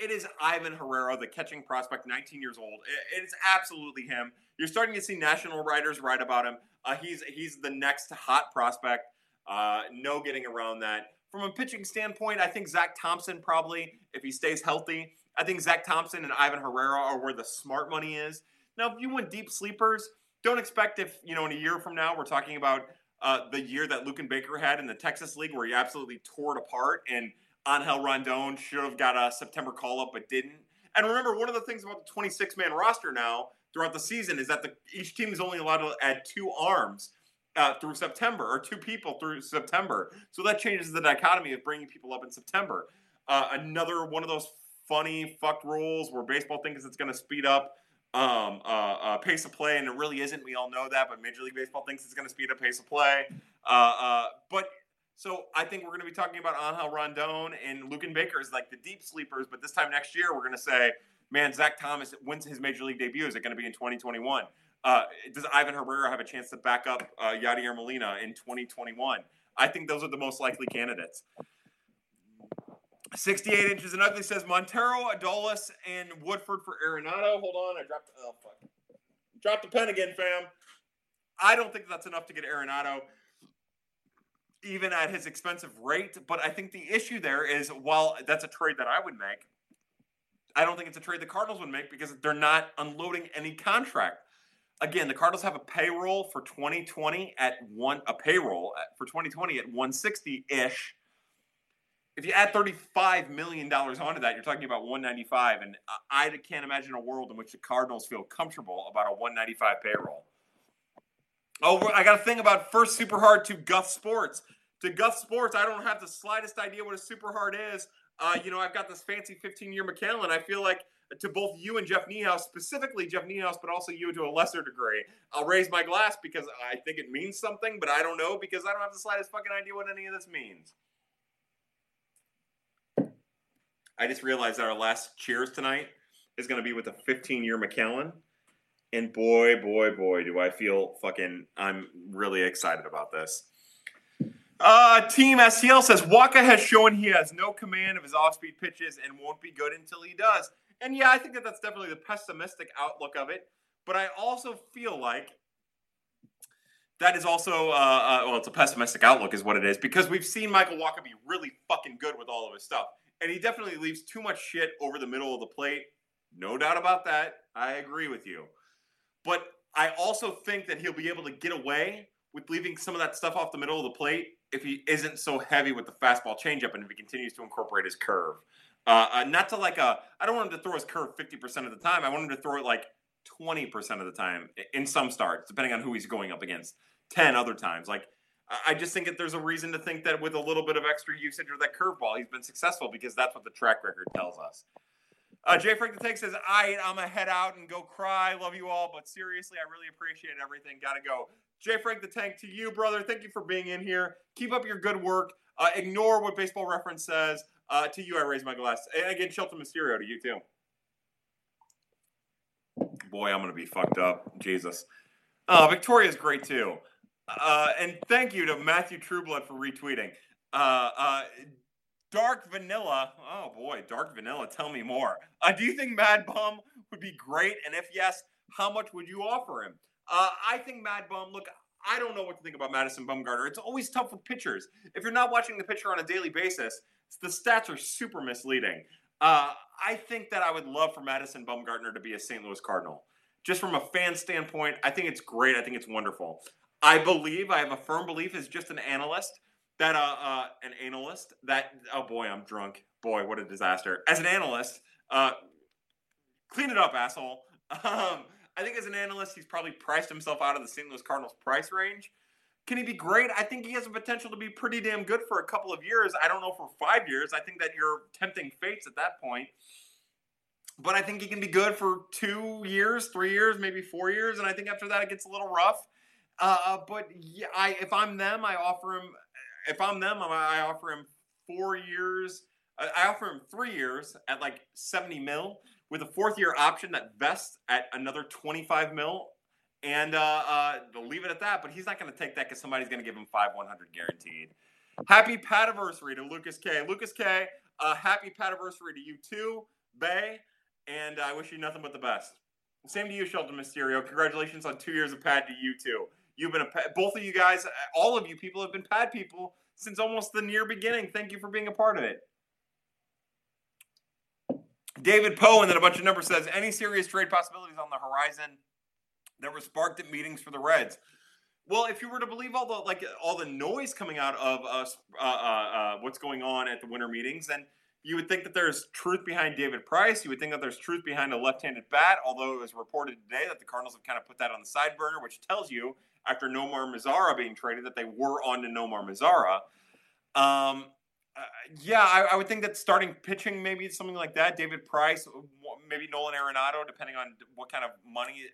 It is Ivan Herrera, the catching prospect, 19 years old. it is absolutely him. You're starting to see national writers write about him. Uh, he's he's the next hot prospect. Uh, no getting around that. From a pitching standpoint, I think Zack Thompson probably, if he stays healthy, I think Zack Thompson and Ivan Herrera are where the smart money is. Now, if you want deep sleepers, don't expect if you know in a year from now we're talking about uh, the year that Luken Baker had in the Texas League where he absolutely tore it apart and Angel Rondon should have got a September call up but didn't. And remember, one of the things about the 26 man roster now throughout the season is that the, each team is only allowed to add two arms uh, through September or two people through September. So that changes the dichotomy of bringing people up in September. Uh, another one of those funny fucked rules where baseball thinks it's going to speed up um, uh, uh, pace of play, and it really isn't. We all know that, but Major League Baseball thinks it's going to speed up pace of play. Uh, uh, but so I think we're going to be talking about Angel Rondon and Luken Baker as like the deep sleepers. But this time next year, we're going to say, man, Zach Thomas, when's his Major League debut? Is it going to be in 2021? Uh, does Ivan Herrera have a chance to back up uh, Yadier Molina in 2021? I think those are the most likely candidates. 68 inches and ugly says Montero, Adolis, and Woodford for Arenado. Hold on, I dropped. Oh fuck, dropped the pen again, fam. I don't think that's enough to get Arenado, even at his expensive rate. But I think the issue there is, while that's a trade that I would make, I don't think it's a trade the Cardinals would make because they're not unloading any contract. Again, the Cardinals have a payroll for 2020 at one a payroll for 2020 at 160 ish if you add $35 million onto that, you're talking about 195 and I can't imagine a world in which the Cardinals feel comfortable about a 195 payroll. Oh, I got a thing about first super hard to Guff Sports. To Guff Sports, I don't have the slightest idea what a super hard is. Uh, you know, I've got this fancy 15 year Macallan. I feel like to both you and Jeff Niehaus, specifically Jeff Niehaus, but also you to a lesser degree, I'll raise my glass because I think it means something, but I don't know because I don't have the slightest fucking idea what any of this means. I just realized that our last cheers tonight is going to be with a 15 year Macallan. And boy, boy, boy, do I feel fucking, I'm really excited about this. Uh, Team STL says Wacha has shown he has no command of his off speed pitches and won't be good until he does. And yeah, I think that that's definitely the pessimistic outlook of it. But I also feel like that is also, uh, uh, well, it's a pessimistic outlook, is what it is, because we've seen Michael Wacha be really fucking good with all of his stuff and he definitely leaves too much shit over the middle of the plate. No doubt about that. I agree with you. But I also think that he'll be able to get away with leaving some of that stuff off the middle of the plate if he isn't so heavy with the fastball changeup and if he continues to incorporate his curve. Uh, uh, not to like a, I don't want him to throw his curve 50% of the time. I want him to throw it like 20% of the time in some starts, depending on who he's going up against. 10 other times. Like I just think that there's a reason to think that with a little bit of extra usage of that curveball, he's been successful because that's what the track record tells us. Uh, Jay Frank the Tank says, "I I'm gonna head out and go cry. Love you all, but seriously, I really appreciate everything. Gotta go." Jay Frank the Tank to you, brother. Thank you for being in here. Keep up your good work. Uh, ignore what Baseball Reference says. Uh, to you, I raise my glass. And again, Shelton Mysterio to you too. Boy, I'm gonna be fucked up. Jesus. Uh, Victoria's great too. Uh, and thank you to Matthew Trueblood for retweeting. Dark Vanilla. Oh boy, Dark Vanilla. Tell me more. Uh, do you think Mad Bum would be great? And if yes, how much would you offer him? Uh, I think Mad Bum. Look, I don't know what to think about Madison Bumgarner. It's always tough with pitchers. If you're not watching the pitcher on a daily basis, the stats are super misleading. Uh, I think that I would love for Madison Bumgarner to be a St. Louis Cardinal. Just from a fan standpoint, I think it's great. I think it's wonderful. I believe, I have a firm belief as just an analyst that uh, uh an analyst that oh boy, I'm drunk. Boy, what a disaster. As an analyst, uh clean it up, asshole. Um, I think as an analyst, he's probably priced himself out of the St. Louis Cardinals price range. Can he be great? I think he has the potential to be pretty damn good for a couple of years. I don't know for five years. I think that you're tempting fates at that point. But I think he can be good for two years, three years, maybe four years. And I think after that, it gets a little rough. Uh, uh, but yeah, I if I'm them, I offer him. If I'm them, I offer him four years. I offer him three years at like 70 mil with a fourth year option that vests at another 25 mil. And uh, uh, leave it at that. But he's not going to take that because somebody's going to give him five 100 guaranteed. Happy padiversary to Lucas K. Lucas K. Uh, happy padiversary to you too, Bay. And I wish you nothing but the best. Same to you, Shelton Mysterio. Congratulations on two years of pad to you too. You've been a both of you guys, all of you people have been pad people since almost the near beginning. Thank you for being a part of it. David Poe and then a bunch of numbers says any serious trade possibilities on the horizon that were sparked at meetings for the Reds. Well, if you were to believe all the like all the noise coming out of us, uh, uh, uh, what's going on at the winter meetings, then you would think that there's truth behind David Price. You would think that there's truth behind a left-handed bat. Although it was reported today that the Cardinals have kind of put that on the side burner, which tells you after Nomar Mazara being traded that they were on to Nomar Mazara. Um, uh, yeah, I, I, would think that starting pitching, maybe something like that. David Price, maybe Nolan Arenado, depending on what kind of money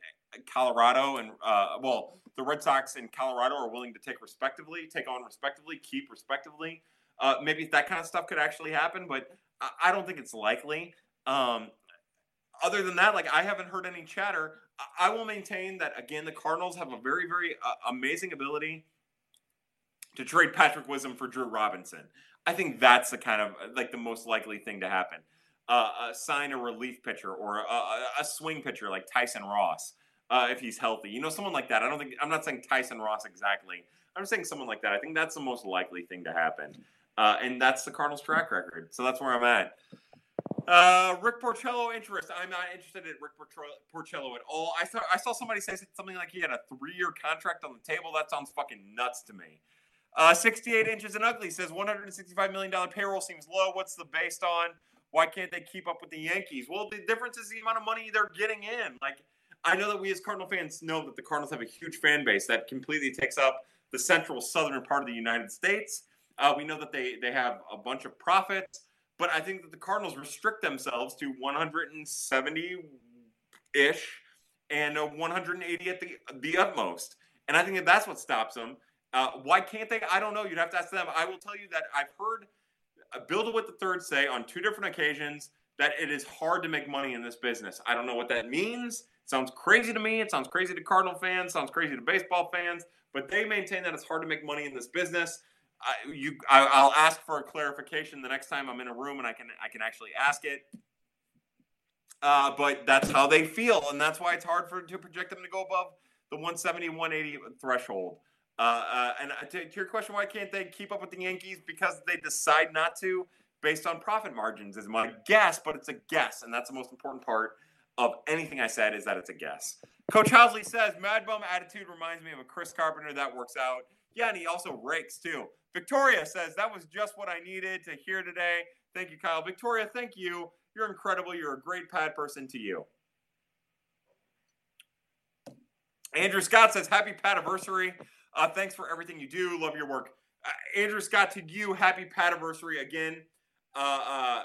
Colorado and uh, well, the Red Sox and Colorado are willing to take respectively, take on respectively, keep respectively. Uh, maybe that kind of stuff could actually happen, but I don't think it's likely. Um, other than that, like I haven't heard any chatter. I will maintain that again, the Cardinals have a very, very uh, amazing ability to trade Patrick Wisdom for Drew Robinson. I think that's the kind of like the most likely thing to happen. Uh, uh, sign a relief pitcher or a, a, swing pitcher like Tyson Ross uh, if he's healthy. You know, someone like that. I don't think I'm not saying Tyson Ross exactly. I'm saying someone like that. I think that's the most likely thing to happen, uh, and that's the Cardinals' track record. So that's where I'm at. Uh, Rick Porcello interest. I'm not interested in Rick Porcello at all. I saw I saw somebody say something like he had a three year contract on the table. That sounds fucking nuts to me. Uh, 68 inches and ugly says 165 million dollar payroll seems low. What's the based on? Why can't they keep up with the Yankees? Well, the difference is the amount of money they're getting in. Like I know that we as Cardinal fans know that the Cardinals have a huge fan base that completely takes up the central southern part of the United States. Uh, we know that they they have a bunch of profits but I think that the Cardinals restrict themselves to 170 ish and 180 at the the utmost. And I think that that's what stops them. Uh, why can't they? I don't know. You'd have to ask them. I will tell you that I've heard uh, Bill DeWitt the third say on two different occasions that it is hard to make money in this business. I don't know what that means. It sounds crazy to me. It sounds crazy to Cardinal fans. Sounds crazy to baseball fans. But they maintain that it's hard to make money in this business. I, you, I, will ask for a clarification the next time I'm in a room and I can I can actually ask it. Uh, but that's how they feel, and that's why it's hard for to project them to go above the 170 180 threshold. Uh, uh, and to, to, your question, why can't they keep up with the Yankees? Because they decide not to, based on profit margins, is my guess. But it's a guess, and that's the most important part of anything I said is that it's a guess. Coach Howsley says, "Mad Bum attitude reminds me of a Chris Carpenter. That works out." Yeah, and he also rakes too. Victoria says, That was just what I needed to hear today. Thank you, Kyle. Victoria, thank you. You're incredible. You're a great pad person to you. Andrew Scott says, Happy padiversary. Uh, thanks for everything you do. Love your work. Uh, Andrew Scott, to you, happy padiversary again. Uh, uh,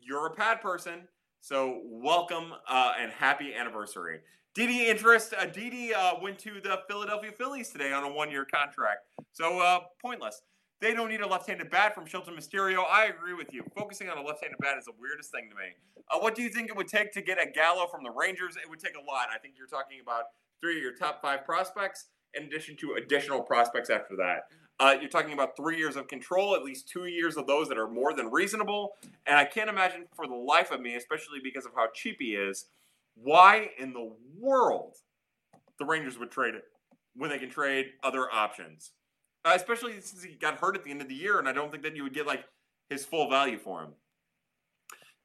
you're a pad person, so welcome uh, and happy anniversary. Didi interest. Uh, Didi uh, went to the Philadelphia Phillies today on a one-year contract, so uh, pointless. They don't need a left-handed bat from Shelton Mysterio. I agree with you. Focusing on a left-handed bat is the weirdest thing to me. Uh, what do you think it would take to get a Gallo from the Rangers? It would take a lot. I think you're talking about three of your top five prospects, in addition to additional prospects after that. Uh, you're talking about three years of control, at least two years of those that are more than reasonable. And I can't imagine for the life of me, especially because of how cheap he is, why in the world the Rangers would trade it when they can trade other options? Uh, especially since he got hurt at the end of the year, and I don't think that you would get like his full value for him.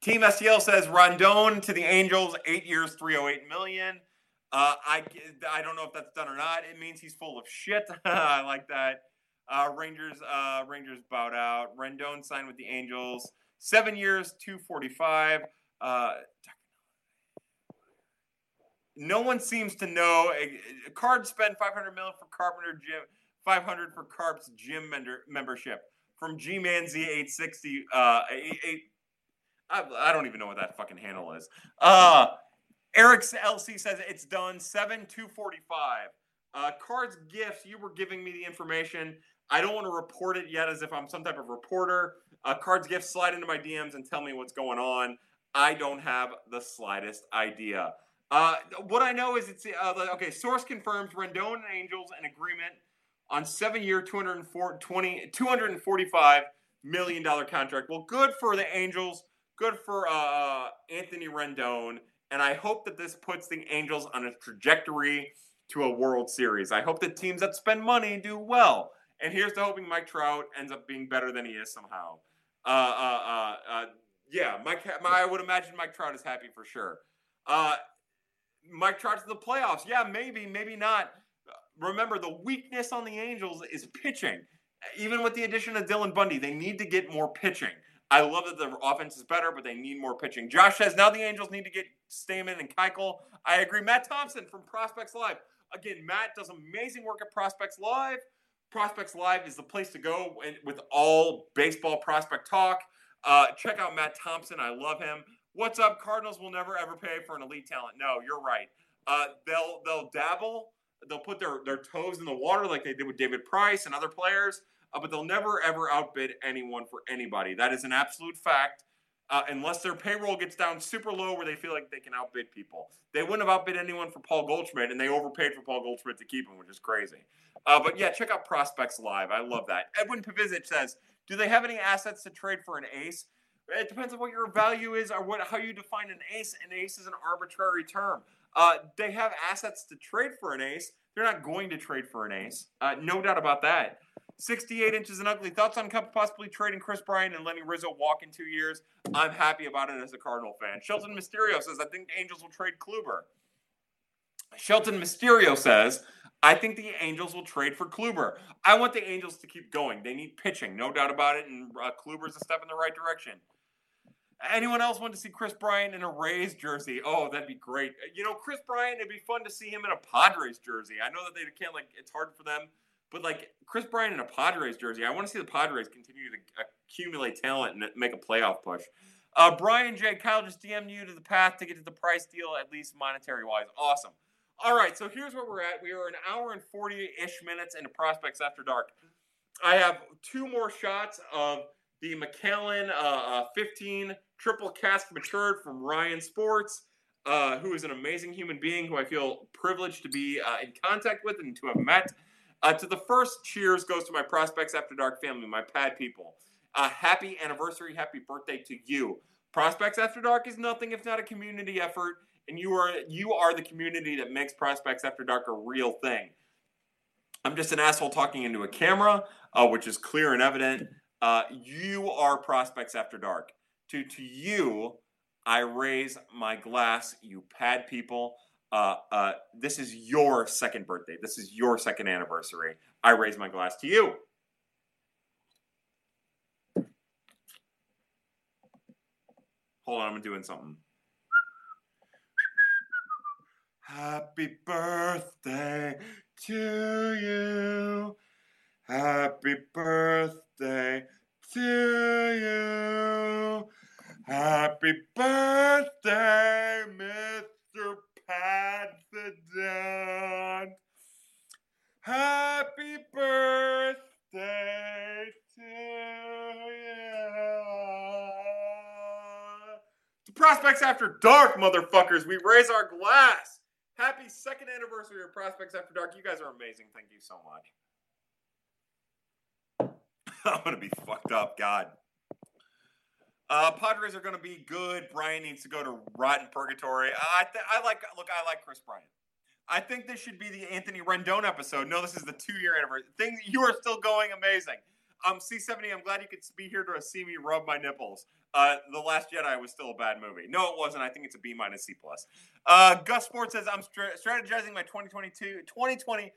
Team STL says Rendon to the Angels, eight years, 308 million. Uh, I, I don't know if that's done or not. It means he's full of shit. I like that. Uh, Rangers uh, Rangers bowed out. Rendon signed with the Angels, seven years, 245. Uh, no one seems to know. Card spend 500 million for Carpenter Gym, 500 for Carp's gym membership from G Man Z860. Uh, eight, eight, I, I, don't even know what that fucking handle is. Uh, Eric's LC says it's done 7 245. Uh, cards gifts, you were giving me the information. I don't want to report it yet as if I'm some type of reporter. Uh, cards gifts, slide into my DMs and tell me what's going on. I don't have the slightest idea. Uh, what I know is it's uh, okay. Source confirms Rendon and Angels an agreement on seven-year, 245 million dollar contract. Well, good for the Angels. Good for uh, Anthony Rendon, and I hope that this puts the Angels on a trajectory to a World Series. I hope that teams that spend money do well. And here's to hoping Mike Trout ends up being better than he is somehow. Uh, uh, uh, uh yeah, Mike. I would imagine Mike Trout is happy for sure. Mike Trout to the playoffs. Yeah, maybe, maybe not. Remember, the weakness on the Angels is pitching. Even with the addition of Dylan Bundy, they need to get more pitching. I love that the offense is better, but they need more pitching. Josh says now the Angels need to get Stamen and Keuchel. I agree. Matt Thompson from Prospects Live. Again, Matt does amazing work at Prospects Live. Prospects Live is the place to go with all baseball prospect talk. Uh, check out Matt Thompson. I love him. What's up? Cardinals will never ever pay for an elite talent. No, you're right. Uh, they'll they'll dabble. They'll put their, their toes in the water like they did with David Price and other players, uh, but they'll never ever outbid anyone for anybody. That is an absolute fact. Uh, unless their payroll gets down super low where they feel like they can outbid people. They wouldn't have outbid anyone for Paul Goldschmidt, and they overpaid for Paul Goldschmidt to keep him, which is crazy. Uh, but yeah, check out Prospects Live. I love that. Edwin Pavizic says, "Do they have any assets to trade for an ace?" It depends on what your value is or what how you define an ace. An ace is an arbitrary term. Uh, they have assets to trade for an ace. They're not going to trade for an ace. Uh, no doubt about that. 68 inches and ugly. Thoughts on possibly trading Kris Bryant and letting Rizzo walk in two years? I'm happy about it as a Cardinal fan. Shelton Mysterio says, I think the Angels will trade Kluber. Shelton Mysterio says, I think the Angels will trade for Kluber. I want the Angels to keep going. They need pitching, no doubt about it, and uh, Kluber's a step in the right direction. Anyone else want to see Kris Bryant in a Rays jersey? Oh, that'd be great. You know, Kris Bryant, it'd be fun to see him in a Padres jersey. I know that they can't, like, it's hard for them but like Kris Bryant in a Padres jersey, I want to see the Padres continue to accumulate talent and make a playoff push. Uh, Brian J. Kyle just DM'd you to the path to get to the price deal, at least monetary wise. Awesome. All right, so here's where we're at. We are an hour and 40 ish minutes into Prospects After Dark. I have two more shots of the Macallan uh, uh, 15 triple cask matured from Ryan Sports, uh, who is an amazing human being who I feel privileged to be uh, in contact with and to have met. Uh, to the first cheers goes to my Prospects After Dark family, my pad people. Uh, happy anniversary, happy birthday to you. Prospects After Dark is nothing if not a community effort, and you are you are the community that makes Prospects After Dark a real thing. I'm just an asshole talking into a camera, uh, which is clear and evident. Uh, you are Prospects After Dark. To to you, I raise my glass, you pad people uh, uh, this is your second birthday. This is your second anniversary. I raise my glass to you. Hold on, I'm doing something. Happy birthday to you. Happy birthday to you. Happy birthday, Mr dawn. Happy birthday to you. To Prospects After Dark, motherfuckers. We raise our glass. Happy second anniversary of Prospects After Dark. You guys are amazing. Thank you so much. I'm going to be fucked up. God. Uh, Padres are going to be good. Brian needs to go to rotten purgatory. I th- I like look. I like Kris Bryant. I think this should be the Anthony Rendon episode. No, this is the two year anniversary. Things you are still going amazing. Um, C70. I'm glad you could be here to see me rub my nipples. Uh, the Last Jedi was still a bad movie. No, it wasn't. I think it's a B minus C plus. Uh, Gus Sports says I'm strategizing my 2022 2020.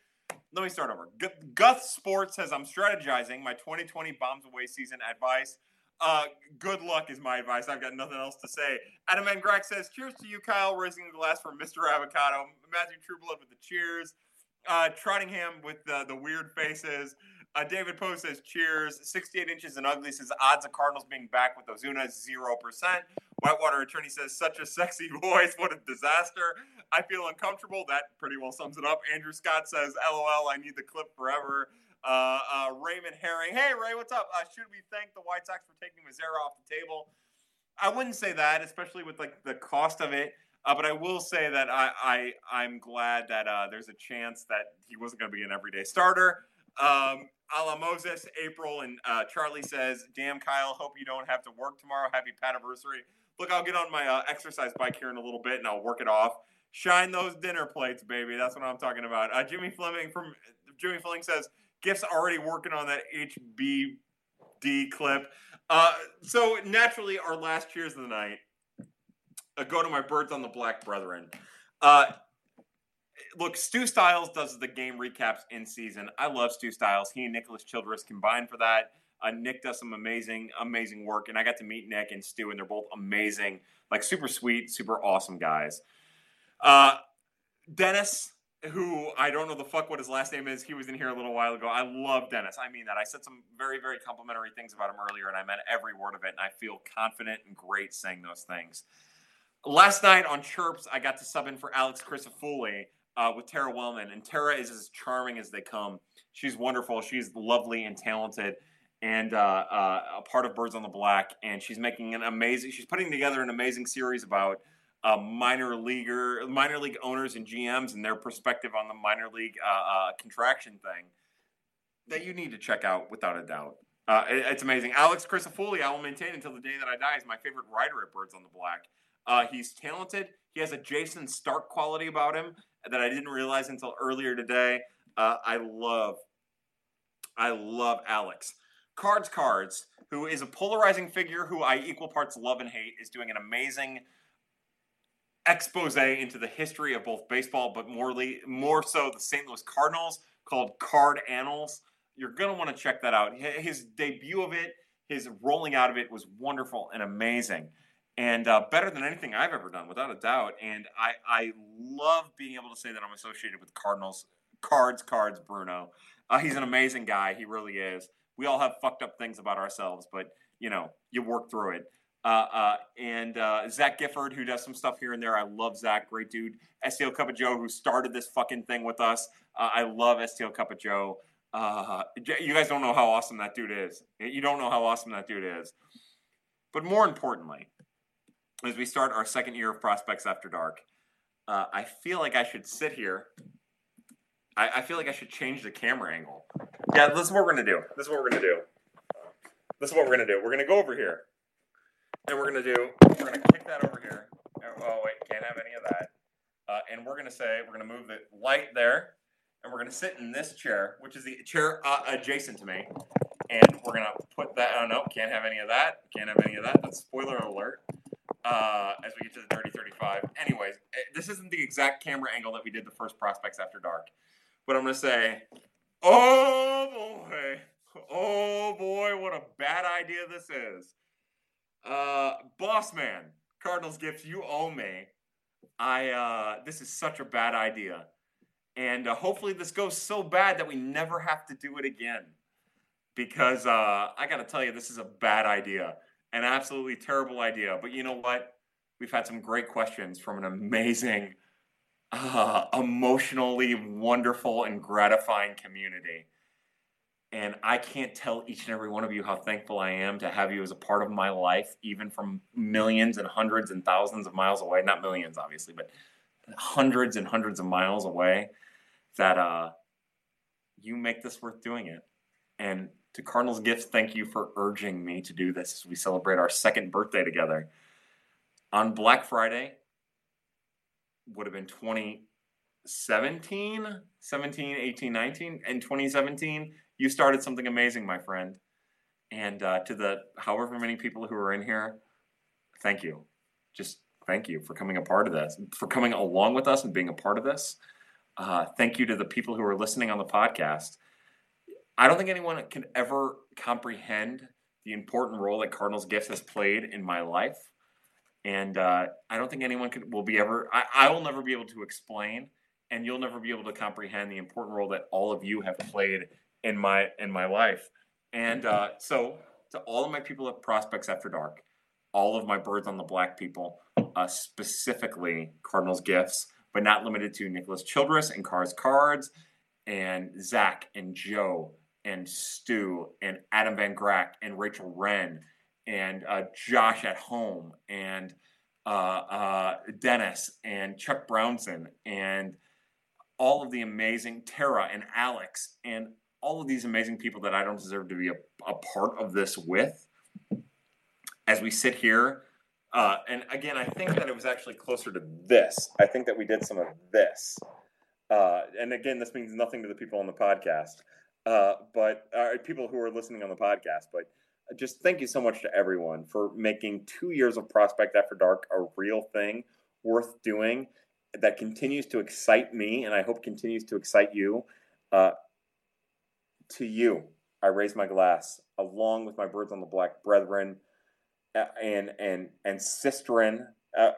Let me start over. G- Gus Sports says I'm strategizing my 2020 bombs away season advice. Uh, good luck is my advice. I've got nothing else to say. Adam and Greg says, "Cheers to you, Kyle." Raising the glass for Mr. Avocado. Matthew Trueblood with the cheers. Uh, Trottingham with the, the weird faces. Uh, David Poe says, "Cheers." 68 inches and ugly says, "Odds of Cardinals being back with Ozuna zero percent." Whitewater Attorney says, "Such a sexy voice. What a disaster." I feel uncomfortable. That pretty well sums it up. Andrew Scott says, "LOL. I need the clip forever." Uh, uh, Raymond Herring. Hey, Ray, what's up? Uh, should we thank the White Sox for taking Mazara off the table? I wouldn't say that, especially with like the cost of it. Uh, but I will say that I, I I'm glad that uh, there's a chance that he wasn't going to be an everyday starter. Um, a la Moses, April, and uh, Charlie says, "Damn, Kyle, hope you don't have to work tomorrow. Happy anniversary." Look, I'll get on my uh, exercise bike here in a little bit, and I'll work it off. Shine those dinner plates, baby. That's what I'm talking about. Jimmy Fleming from Jimmy Fleming says, Gift's already working on that HBD clip. Uh, so naturally, our last cheers of the night uh, go to my birds on the black brethren. Uh, look, Stu Styles does the game recaps in season. I love Stu Styles. He and Nicholas Childress combined for that. Uh, Nick does some amazing, amazing work, and I got to meet Nick and Stu, and they're both amazing, like super sweet, super awesome guys. Uh, Dennis who I don't know the fuck what his last name is. He was in here a little while ago. I love Dennis. I mean that. I said some very, very complimentary things about him earlier, and I meant every word of it. And I feel confident and great saying those things. Last night on Chirps, I got to sub in for Alex Crisafulli uh, with Tara Wellman, and Tara is as charming as they come. She's wonderful. She's lovely and talented, and uh, uh, a part of Birds on the Black. And she's making an amazing. She's putting together an amazing series about uh, minor leaguer, minor league owners and GMs and their perspective on the minor league uh, uh, contraction thing that you need to check out without a doubt. Uh, it, it's amazing. Alex Crisafulli, I will maintain until the day that I die, is my favorite writer at Birds on the Black. Uh, he's talented. He has a Jayson Stark quality about him that I didn't realize until earlier today. Uh, I love, I love Alex. Cards Cards, who is a polarizing figure who I equal parts love and hate, is doing an amazing expose into the history of both baseball, but more, more so the St. Louis Cardinals called Card Annals. You're going to want to check that out. His debut of it, his rolling out of it was wonderful and amazing and uh, better than anything I've ever done, without a doubt. And I, I love being able to say that I'm associated with Cardinals. Cards, cards, Bruno. Uh, he's an amazing guy. He really is. We all have fucked up things about ourselves, but you know, you work through it. Uh, uh, and uh, Zach Gifford, who does some stuff here and there. I love Zach, great dude. STL Cup of Joe, who started this fucking thing with us. I love STL Cup of Joe. You guys don't know how awesome that dude is. You don't know how awesome that dude is. But more importantly, as we start our second year of Prospects After Dark, uh, I feel like I should sit here. I, I, feel like I should change the camera angle. Yeah, this is what we're gonna do. This is what we're gonna do. This is what we're gonna do. We're gonna go over here, and we're gonna do. We're gonna kick that over here. Oh wait, can't have any of that. Uh, and we're gonna say we're gonna move the light there, and we're gonna sit in this chair, which is the chair uh, adjacent to me, and we're gonna put that. Oh no, can't have any of that. Can't have any of that. That's spoiler alert uh, as we get to the Dirty 35. Anyways, eh, this isn't the exact camera angle that we did the first Prospects After Dark, but I'm to say, oh boy, oh boy, what a bad idea this is. Uh, boss man, Cardinals gift, you owe me. I uh, this is such a bad idea, and uh, hopefully this goes so bad that we never have to do it again. Because uh, I got to tell you, this is a bad idea an absolutely terrible idea. But you know what? We've had some great questions from an amazing, uh, emotionally wonderful, and gratifying community. And I can't tell each and every one of you how thankful I am to have you as a part of my life, even from millions and hundreds and thousands of miles away. Not millions, obviously, but hundreds and hundreds of miles away. That uh, you make this worth doing it. And to Cardinals Gifts, thank you for urging me to do this as we celebrate our second birthday together. On Black Friday, would have been 2017, 17, 18, 19. In 2017, you started something amazing, my friend. And uh, to the however many people who are in here, thank you. Just thank you for coming a part of this, for coming along with us and being a part of this. Uh, thank you to the people who are listening on the podcast. I don't think anyone can ever comprehend the important role that Cardinals Gifts has played in my life. And uh, I don't think anyone can, will be ever, I, I will never be able to explain, and you'll never be able to comprehend the important role that all of you have played in my in my life. And uh, so, to all of my people at Prospects After Dark, all of my birds on the black people, uh, specifically Cardinals Gifts, but not limited to Nicholas Childress and Cars Cards, and Zach and Joe and Stu and Adam Van Grack and Rachel Wren and uh, Josh at home and uh, uh, Dennis and Chuck Brownson and all of the amazing Tara and Alex and all of these amazing people that I don't deserve to be a, a part of this with. As we sit here, uh, and again, I think that it was actually closer to this. I think that we did some of this. Uh, and again, this means nothing to the people on the podcast uh, but uh, people who are listening on the podcast. But just thank you so much to everyone for making two years of Prospect After Dark a real thing worth doing that continues to excite me and I hope continues to excite you. Uh, to you, I raise my glass along with my birds on the black brethren uh, and and and sisterin. Uh,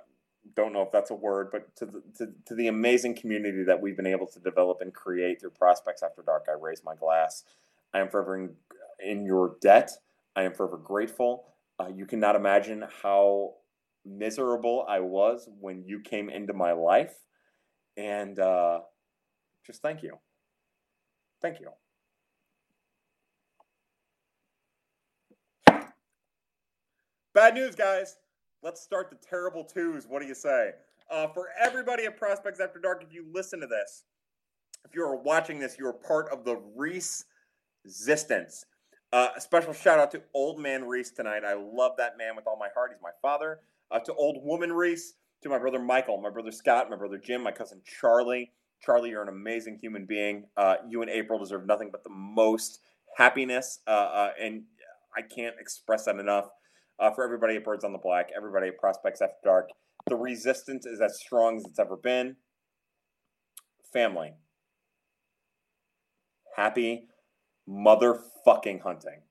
don't know if that's a word, but to the, to, to the amazing community that we've been able to develop and create through Prospects After Dark, I raise my glass. I am forever in, in your debt. I am forever grateful. Uh, you cannot imagine how miserable I was when you came into my life. And uh, just thank you. Thank you. Bad news, guys. Let's start the terrible twos. What do you say? Uh, for everybody at Prospects After Dark, if you listen to this, if you're watching this, you're part of the Reese Resistance. Uh, a special shout out to Old Man Reese tonight. I love that man with all my heart. He's my father. Uh, to Old Woman Reese, to my brother Michael, my brother Scott, my brother Jim, my cousin Charlie. Charlie, you're an amazing human being. Uh, you and April deserve nothing but the most happiness, uh, uh, and I can't express that enough uh, for everybody at Birds on the Black, everybody at Prospects After Dark. The resistance is as strong as it's ever been. Family. Happy motherfucking hunting.